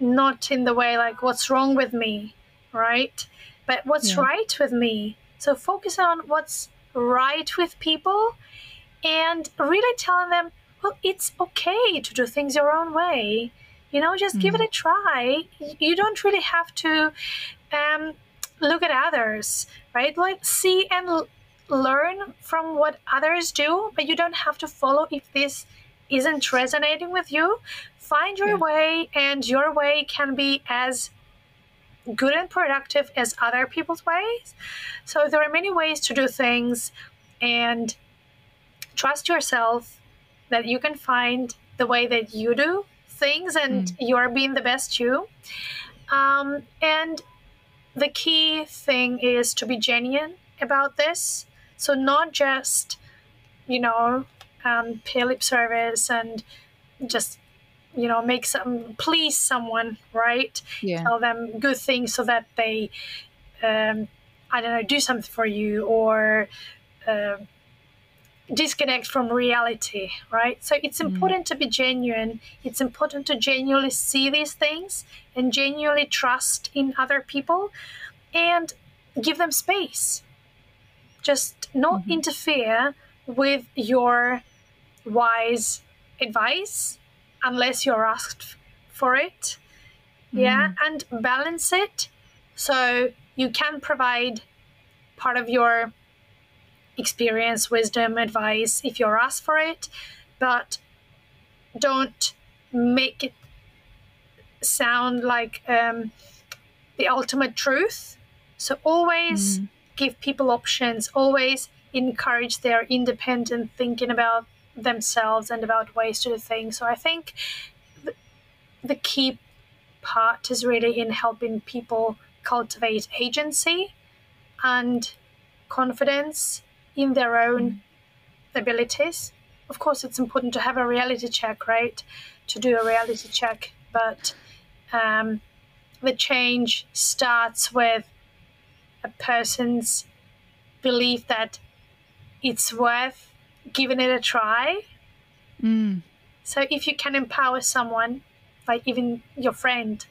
not in the way like what's wrong with me right but what's Yeah. right with me so focus on what's right with people and really telling them well it's okay to do things your own way. You know just give it a try. You don't really have to um, look at others right? Like see and l- learn from what others do but you don't have to follow if this isn't resonating with you. Find your Yeah. way and your way can be as good and productive as other people's ways. So there are many ways to do things and trust yourself that you can find the way that you do things and you're being the best you. Um, and the key thing is to be genuine about this. So not just you know um, pay lip service and just you know make some please someone right? Yeah. tell them good things so that they um, i don't know do something for you or uh, disconnect from reality right? So it's important to be genuine. It's important to genuinely see these things and genuinely trust in other people and give them space. Just not interfere with your wise advice unless you're asked for it. Yeah and balance it. So you can provide part of your experience wisdom advice if you're asked for it but don't make it sound like um, the ultimate truth. So always give people options. Always encourage their independent thinking about themselves and about ways to do things so i think the, the key part is really in helping people cultivate agency and confidence in their own abilities. Of course, it's important to have a reality check, right? To do a reality check, but um, the change starts with a person's belief that it's worth giving it a try. Mm. So if you can empower someone, like even your friend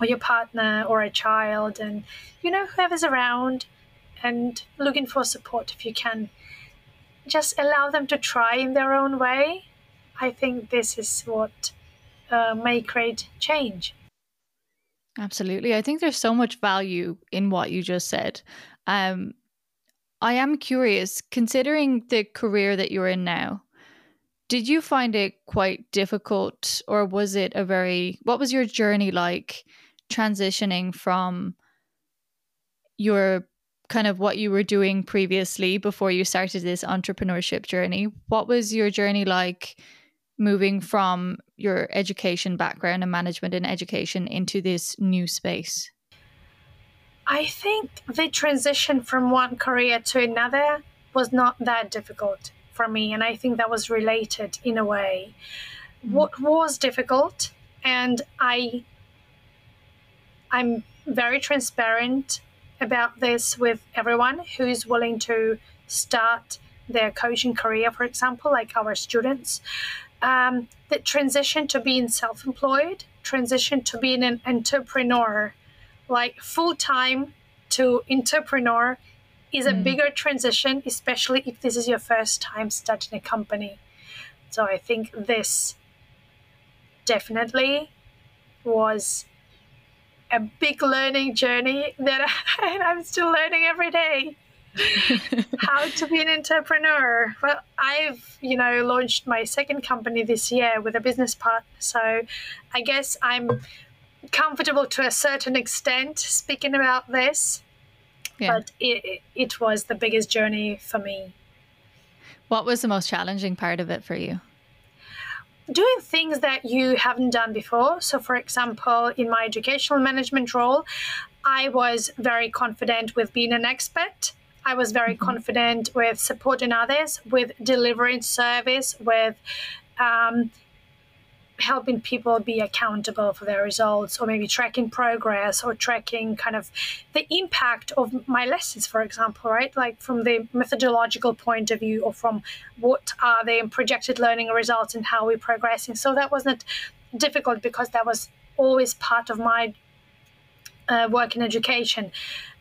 or your partner or a child, and you know, whoever's around and looking for support, if you can just allow them to try in their own way, I think this is what uh, may create change. Absolutely. I think there's so much value in what you just said. Um, I am curious, considering the career that you're in now, did you find it quite difficult or was it a very, what was your journey like transitioning from your kind of what you were doing previously before you started this entrepreneurship journey? What was your journey like moving from your education background and management and education into this new space? I think the transition from one career to another was not that difficult for me, and I think that was related in a way. Mm. What was difficult, and I, I'm very transparent about this with everyone who's willing to start their coaching career, for example, like our students. Um, the transition to being self-employed, transition to being an entrepreneur like full time to entrepreneur is a mm. bigger transition, especially if this is your first time starting a company. So I think this definitely was a big learning journey that I, I'm still learning every day. how to be an entrepreneur. Well, I've, you know, launched my second company this year with a business partner. So I guess I'm comfortable to a certain extent speaking about this, yeah. but it, it was the biggest journey for me. What was the most challenging part of it for you? Doing things that you haven't done before. So, for example, in my educational management role, I was very confident with being an expert. I was very mm-hmm. confident with supporting others, with delivering service, with um, helping people be accountable for their results or maybe tracking progress or tracking kind of the impact of my lessons for example right? Like from the methodological point of view or from what are the projected learning results and how we're progressing. So that wasn't difficult because that was always part of my uh, work in education.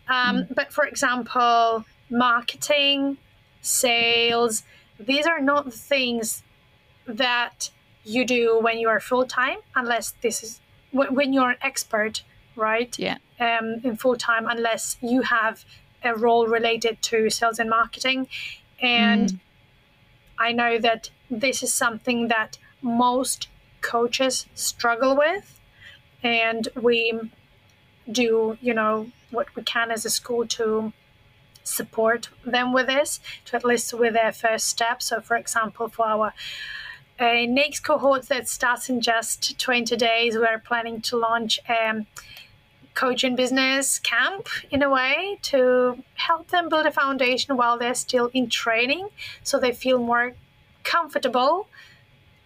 Um, mm. but for example marketing sales these are not things that you do when you are full time, unless this is when you're an expert, right? Yeah. Um, in full time, unless you have a role related to sales and marketing, and mm. I know that this is something that most coaches struggle with, and we do, you know, what we can as a school to support them with this, to at least with their first step. So, for example, for our a next cohort that starts in just 20 days. We're planning to launch a coach and business camp in a way to help them build a foundation while they're still in training so they feel more comfortable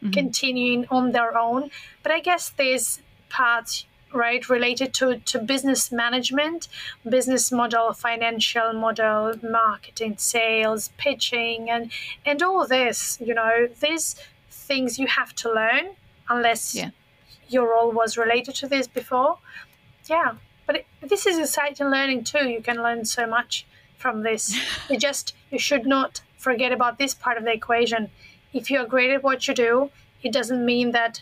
mm-hmm. continuing on their own. But I guess there's parts right related to, to business management business model financial model marketing sales pitching and and all this you know this things you have to learn unless yeah. your role was related to this before. Yeah, but it, this is exciting learning too. You can learn so much from this. you just you should not forget about this part of the equation. If you're great at what you do, it doesn't mean that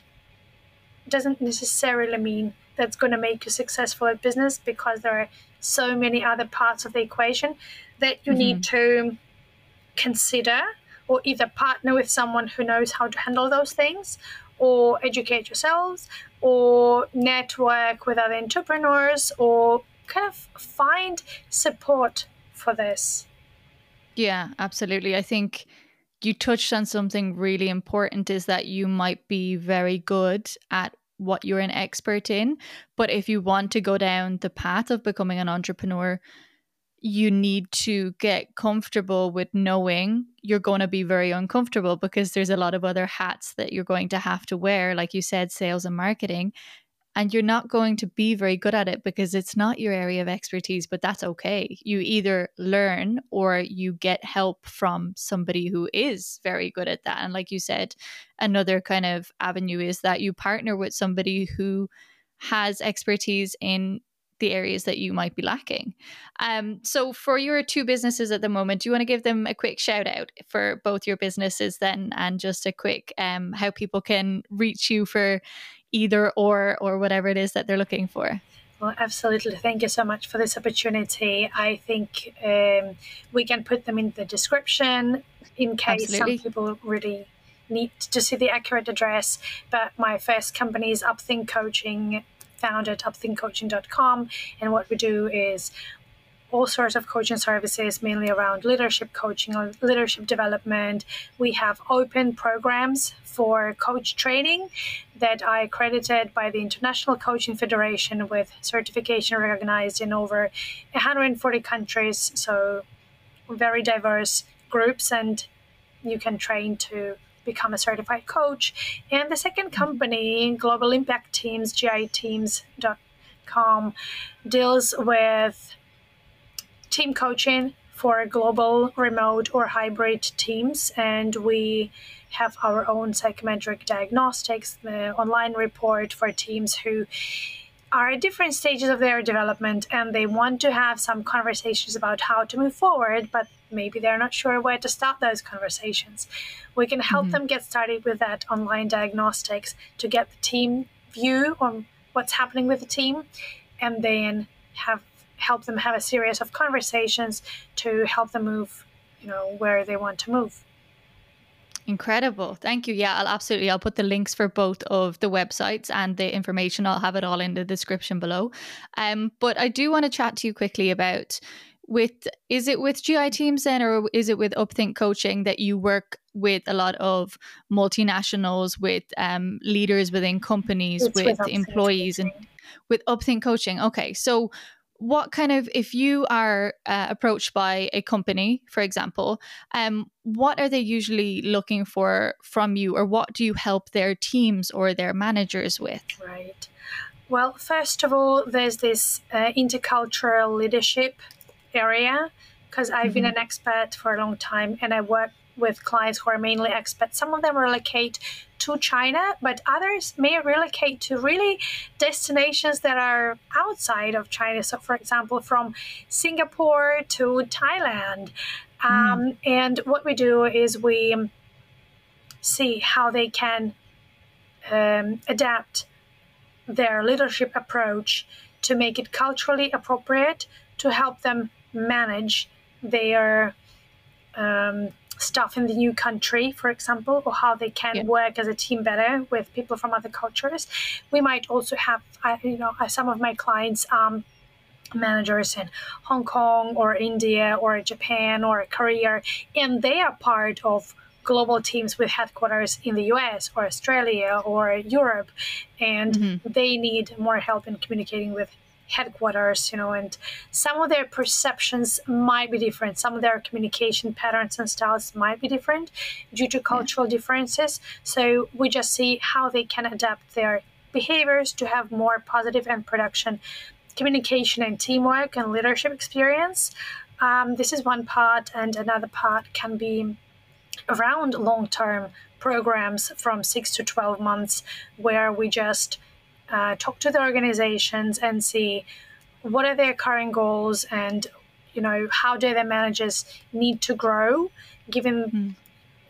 it doesn't necessarily mean that's going to make you successful at business because there are so many other parts of the equation that you mm-hmm. need to consider or either partner with someone who knows how to handle those things or educate yourselves or network with other entrepreneurs or kind of find support for this. Yeah, absolutely. I think you touched on something really important is that you might be very good at what you're an expert in, but if you want to go down the path of becoming an entrepreneur, you need to get comfortable with knowing you're going to be very uncomfortable because there's a lot of other hats that you're going to have to wear, like you said, sales and marketing. And you're not going to be very good at it because it's not your area of expertise, but that's okay. You either learn or you get help from somebody who is very good at that. And like you said, another kind of avenue is that you partner with somebody who has expertise in the areas that you might be lacking. Um, so, for your two businesses at the moment, do you want to give them a quick shout out for both your businesses then, and just a quick um, how people can reach you for either or or whatever it is that they're looking for? Well, absolutely. Thank you so much for this opportunity. I think um, we can put them in the description in case absolutely. some people really need to see the accurate address. But my first company is Upthink Coaching, founded upthinkcoaching.com. And what we do is all sorts of coaching services, mainly around leadership coaching or leadership development. We have open programs for coach training that are accredited by the International Coaching Federation with certification recognized in over 140 countries. So, very diverse groups, and you can train to become a certified coach. And the second mm-hmm. company, Global Impact Teams, GITeams.com, deals with team coaching for global, remote, or hybrid teams. And we have our own psychometric diagnostics, the online report for teams who are at different stages of their development and they want to have some conversations about how to move forward, but maybe they're not sure where to start those conversations. We can help mm-hmm. them get started with that online diagnostics to get the team view on what's happening with the team and then have help them have a series of conversations to help them move, you know, where they want to move. Incredible. Thank you. Yeah, I'll absolutely. I'll put the links for both of the websites and the information. I'll have it all in the description below. Um, but I do want to chat to you quickly about with is it with GI teams then or is it with Upthink Coaching that you work with a lot of multinationals, with um, leaders within companies, it's with, with employees and with Upthink Coaching? Okay. So what kind of if you are uh, approached by a company for example um what are they usually looking for from you or what do you help their teams or their managers with right well first of all there's this uh, intercultural leadership area because i've mm-hmm. been an expert for a long time and i work with clients who are mainly expats. Some of them relocate to China, but others may relocate to really destinations that are outside of China. So, for example, from Singapore to Thailand. Mm. Um, and what we do is we see how they can um, adapt their leadership approach to make it culturally appropriate to help them manage their um, stuff in the new country, for example, or how they can yeah. work as a team better with people from other cultures. We might also have, you know, some of my clients. Um, managers in Hong Kong or India or Japan or Korea, and they are part of global teams with headquarters in the US or Australia or Europe, and mm-hmm. they need more help in communicating with headquarters, you know, and some of their perceptions might be different. Some of their communication patterns and styles might be different due to cultural yeah. differences. So we just see how they can adapt their behaviors to have more positive and production communication and teamwork and leadership experience. Um, this is one part, and another part can be around long term programs from six to 12 months where we just uh, talk to the organizations and see what are their current goals and you know how do their managers need to grow given mm.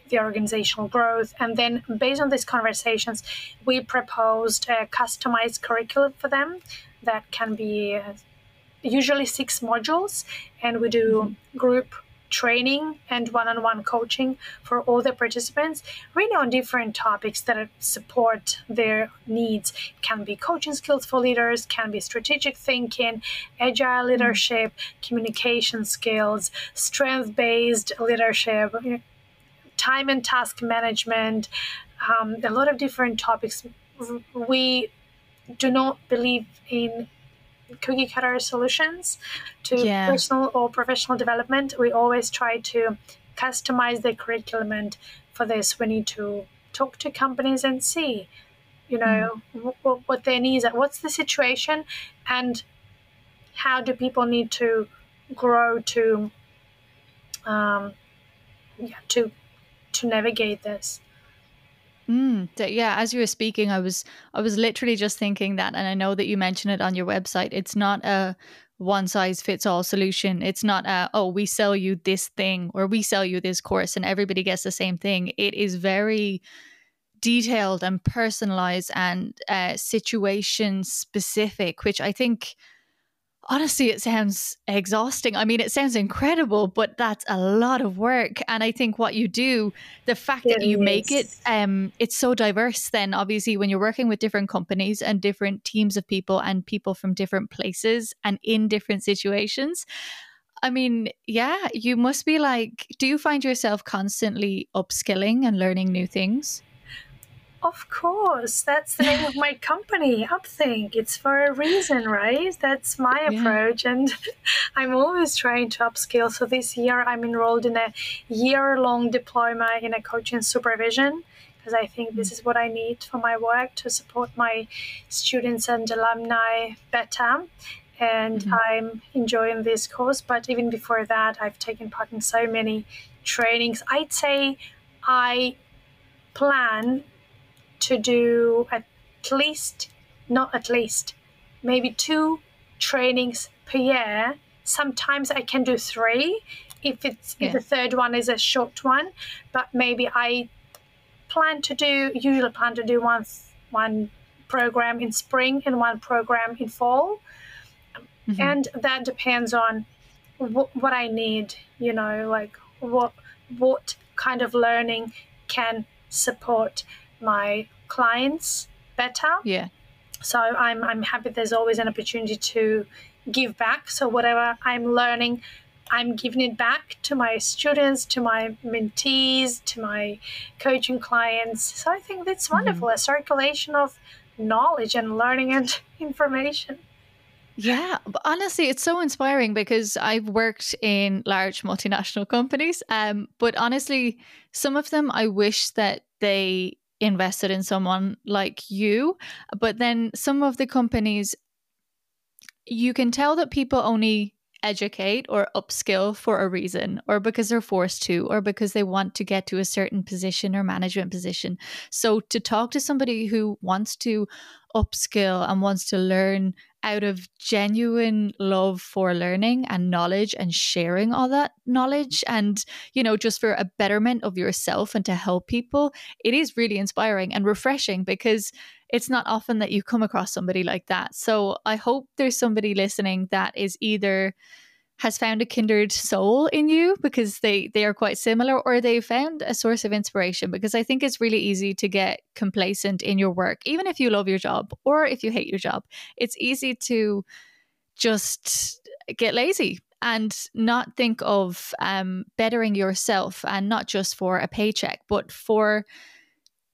the organizational growth and then based on these conversations we proposed a customized curriculum for them that can be uh, usually six modules and we do mm-hmm. group training and one-on-one coaching for all the participants really on different topics that support their needs it can be coaching skills for leaders can be strategic thinking agile mm-hmm. leadership mm. communication skills strength-based leadership time and task management um, a lot of different topics we do not believe in cookie cutter solutions to yeah. personal or professional development. We always try to customize the curriculum, and for this, we need to talk to companies and see, you know, mm. w- what their needs are, what's the situation, and how do people need to grow to, um, yeah, to to navigate this. Mm, yeah, as you were speaking, I was I was literally just thinking that, and I know that you mentioned it on your website. It's not a one size fits all solution. It's not a oh we sell you this thing or we sell you this course and everybody gets the same thing. It is very detailed and personalized and uh, situation specific, which I think honestly it sounds exhausting i mean it sounds incredible but that's a lot of work and i think what you do the fact it that you is. make it um it's so diverse then obviously when you're working with different companies and different teams of people and people from different places and in different situations I mean, yeah, you must be like, do you find yourself constantly upskilling and learning new things? Of course, that's the name of my company, Upthink. It's for a reason, right? That's my yeah. approach, and I'm always trying to upskill. So this year, I'm enrolled in a year-long diploma in a coaching supervision because I think this is what I need for my work to support my students and alumni better. And mm-hmm. I'm enjoying this course. But even before that, I've taken part in so many trainings. I'd say I plan to do at least, not at least, maybe two trainings per year. Sometimes I can do three if it's yeah. if the third one is a short one, but maybe I plan to do usually plan to do one one program in spring and one program in fall, mm-hmm. and that depends on what, what I need. You know, like what what kind of learning can support my clients better. Yeah. So I'm I'm happy there's always an opportunity to give back. So whatever I'm learning, I'm giving it back to my students, to my mentees, to my coaching clients. So I think that's mm-hmm. wonderful. Mm-hmm. A circulation of knowledge and learning and information. Yeah, but honestly, it's so inspiring because I've worked in large multinational companies. Um, but honestly, some of them I wish that they invested in someone like you. But then some of the companies, you can tell that people only educate or upskill for a reason or because they're forced to or because they want to get to a certain position or management position. So to talk to somebody who wants to upskill and wants to learn out of genuine love for learning and knowledge and sharing all that knowledge and you know just for a betterment of yourself and to help people it is really inspiring and refreshing because it's not often that you come across somebody like that. So i hope there's somebody listening that is either has found a kindred soul in you because they they are quite similar or they found a source of inspiration because I think it's really easy to get complacent in your work even if you love your job or if you hate your job. It's easy to just get lazy and not think of um, bettering yourself and not just for a paycheck but for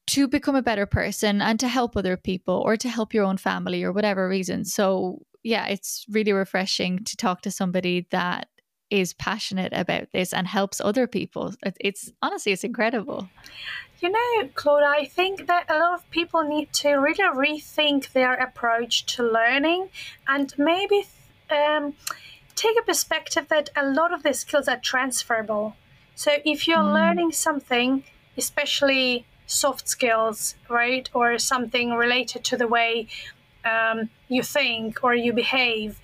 to become a better person and to help other people or to help your own family or whatever reason. So yeah, it's really refreshing to talk to somebody that is passionate about this and helps other people. It's honestly, it's incredible. You know, Clodagh, I think that a lot of people need to really rethink their approach to learning and maybe um, take a perspective that a lot of the skills are transferable. So if you're mm. learning something, especially soft skills, right, or something related to the way um, you think or you behave,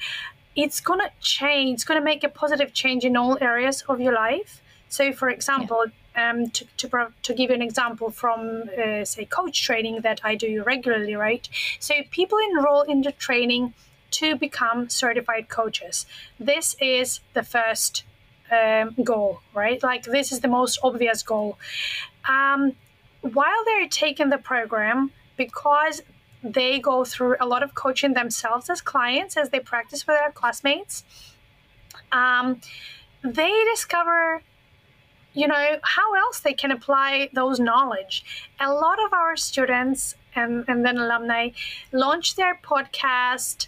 it's gonna change. It's gonna make a positive change in all areas of your life. So, for example, yeah. um, to, to, to give you an example from, uh, say, coach training that I do regularly, right? So, people enroll in the training to become certified coaches. This is the first um, goal, right? Like, this is the most obvious goal. Um, while they're taking the program, because they go through a lot of coaching themselves as clients as they practice with their classmates. Um, they discover you know how else they can apply those knowledge a lot of our students and, and then alumni launch their podcast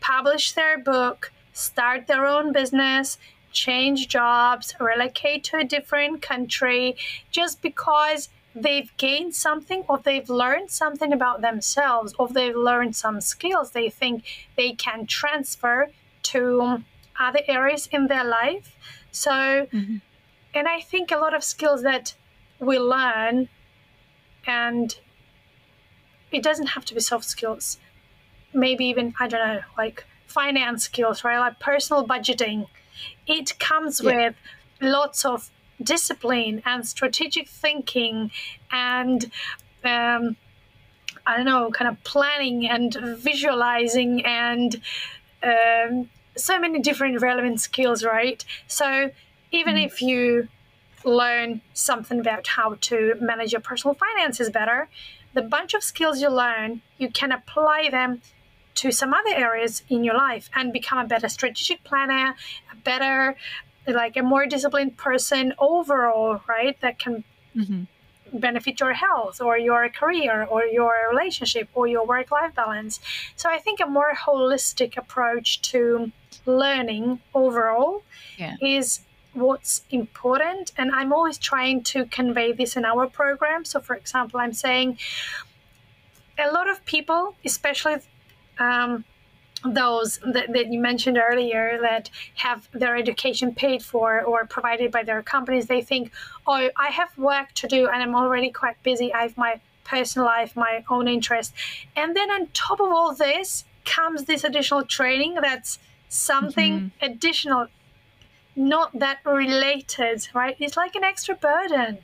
publish their book start their own business change jobs relocate to a different country just because they've gained something or they've learned something about themselves or they've learned some skills they think they can transfer to other areas in their life so mm-hmm. and i think a lot of skills that we learn and it doesn't have to be soft skills maybe even i don't know like finance skills right like personal budgeting it comes yeah. with lots of discipline and strategic thinking and um, I don't know, kind of planning and visualizing and um, so many different relevant skills, right? So even mm. if you learn something about how to manage your personal finances better, the bunch of skills you learn, you can apply them to some other areas in your life and become a better strategic planner, a better, like a more disciplined person overall, right? That can mm-hmm benefit your health or your career or your relationship or your work life balance. So I think a more holistic approach to learning overall yeah. is what's important. And I'm always trying to convey this in our program. So, for example, I'm saying a lot of people, especially um, those that, that, you mentioned earlier that have their education paid for or provided by their companies, they think, oh, I have work to do and I'm already quite busy. I have my personal life, my own interest. And then on top of all this comes this additional training that's something mm-hmm. additional, not that related, right? It's like an extra burden.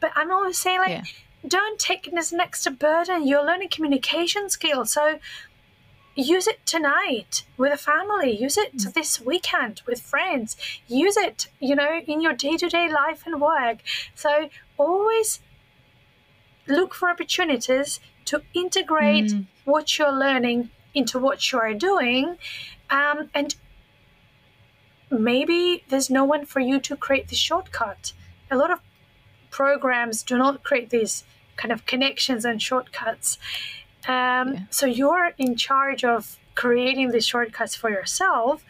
But I'm always saying, like, yeah. don't take it as an extra burden. You're learning communication skills. So, use it tonight with a family. Use it mm. this weekend with friends. Use it you know in your day-to-day life and work. So always look for opportunities to integrate mm. what you're learning into what you're doing um, and maybe there's no one for you to create the shortcut. A lot of programs do not create these kind of connections and shortcuts um, yeah. So you're in charge of creating the shortcuts for yourself,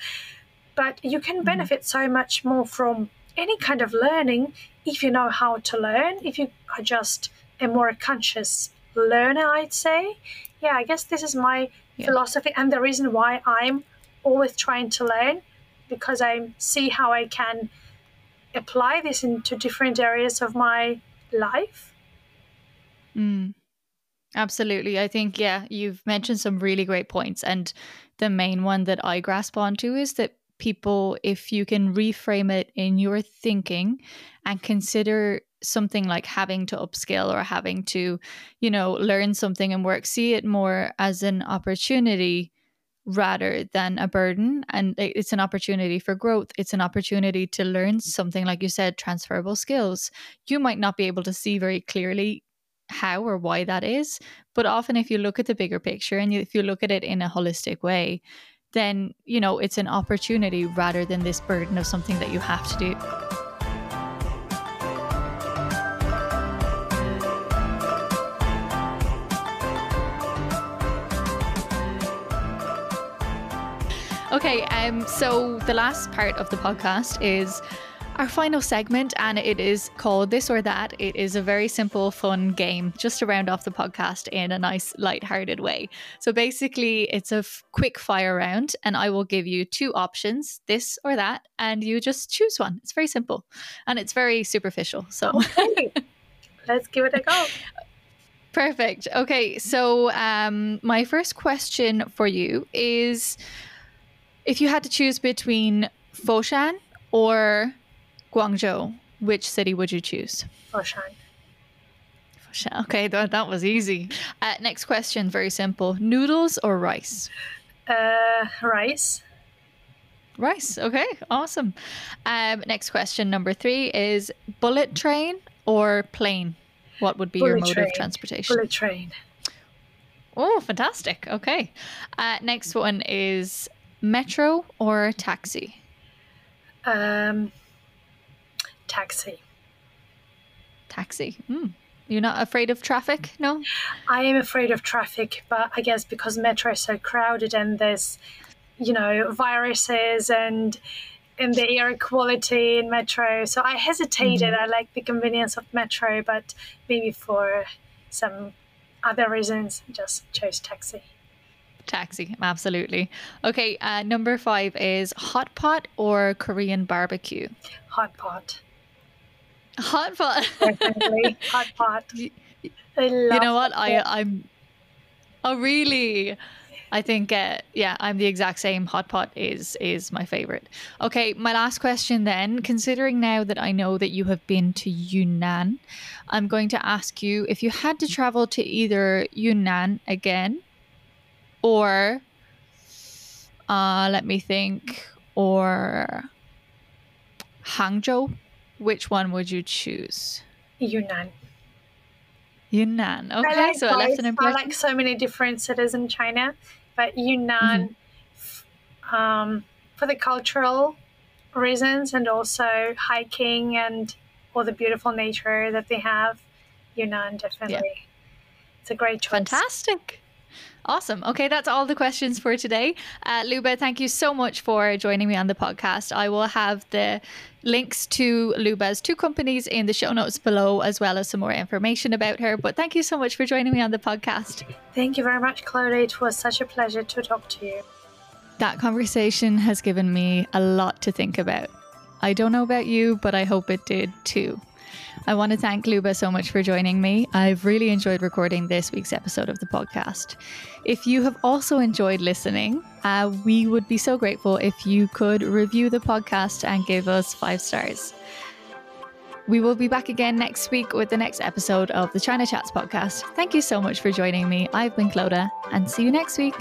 but you can mm-hmm. benefit mm-hmm. so much more from any kind of learning if you know how to learn, if you are just a more conscious learner, I'd say. Yeah, I guess this is my yeah. philosophy and the reason why I'm always trying to learn because I see how I can apply this into different areas of my life. Mm. Absolutely. I think, yeah, you've mentioned some really great points. And the main one that I grasp onto is that people, if you can reframe it in your thinking and consider something like having to upskill or having to, you know, learn something and work, see it more as an opportunity rather than a burden. And it's an opportunity for growth. It's an opportunity to learn something, like you said, transferable skills. You might not be able to see very clearly how or why that is. But often, if you look at the bigger picture and if you look at it in a holistic way, then, you know, it's an opportunity rather than this burden of something that you have to do. Okay, um, so the last part of the podcast is our final segment, and it is called This or That. It is a very simple, fun game just to round off the podcast in a nice, light-hearted way. So basically, it's a f- quick fire round, and I will give you two options, this or that, and you just choose one. It's very simple and it's very superficial. So okay. let's give it a go. Perfect. Okay, so um, my first question for you is if you had to choose between Foshan or Guangzhou, which city would you choose? Foshan. Foshan. Okay, that, that was easy. Uh, next question, very simple. Noodles or rice? Uh, rice. Rice. Okay, awesome. Um, next question, number three is bullet train or plane? What would be bullet your mode train. of transportation? Bullet train. Oh, fantastic. Okay. Uh, next one is metro or taxi? Um, taxi. Taxi. Mm. You're not afraid of traffic, no? I am afraid of traffic, but I guess because metro is so crowded and there's, you know, viruses and and the air quality in metro. So I hesitated. Mm-hmm. I like the convenience of metro, but maybe for some other reasons, just chose taxi. Taxi, absolutely. Okay, uh, number five is hot pot or Korean barbecue? Hot pot. Hot pot. Definitely hot pot. You, you know what? I I'm. Oh really? I think uh, yeah, I'm the exact same. Hot pot is is my favorite. Okay, my last question then. Considering now that I know that you have been to Yunnan, I'm going to ask you if you had to travel to either Yunnan again, or uh, let me think, or Hangzhou, which one would you choose? Yunnan. Yunnan. Okay, I like so it left an both. I like so many different cities in China, but Yunnan, Mm-hmm. um, for the cultural reasons and also hiking and all the beautiful nature that they have, Yunnan definitely. It's a great choice. Fantastic. Awesome. Okay, that's all the questions for today. Uh, Luba, thank you so much for joining me on the podcast. I will have the links to Luba's two companies in the show notes below, as well as some more information about her. But thank you so much for joining me on the podcast. Thank you very much, Chloe. It was such a pleasure to talk to you. That conversation has given me a lot to think about. I don't know about you, but I hope it did too. I want to thank Luba so much for joining me. I've really enjoyed recording this week's episode of the podcast. If you have also enjoyed listening, uh, we would be so grateful if you could review the podcast and give us five stars. We will be back again next week with the next episode of the China Chats podcast. Thank you so much for joining me. I've been Clodagh, and see you next week.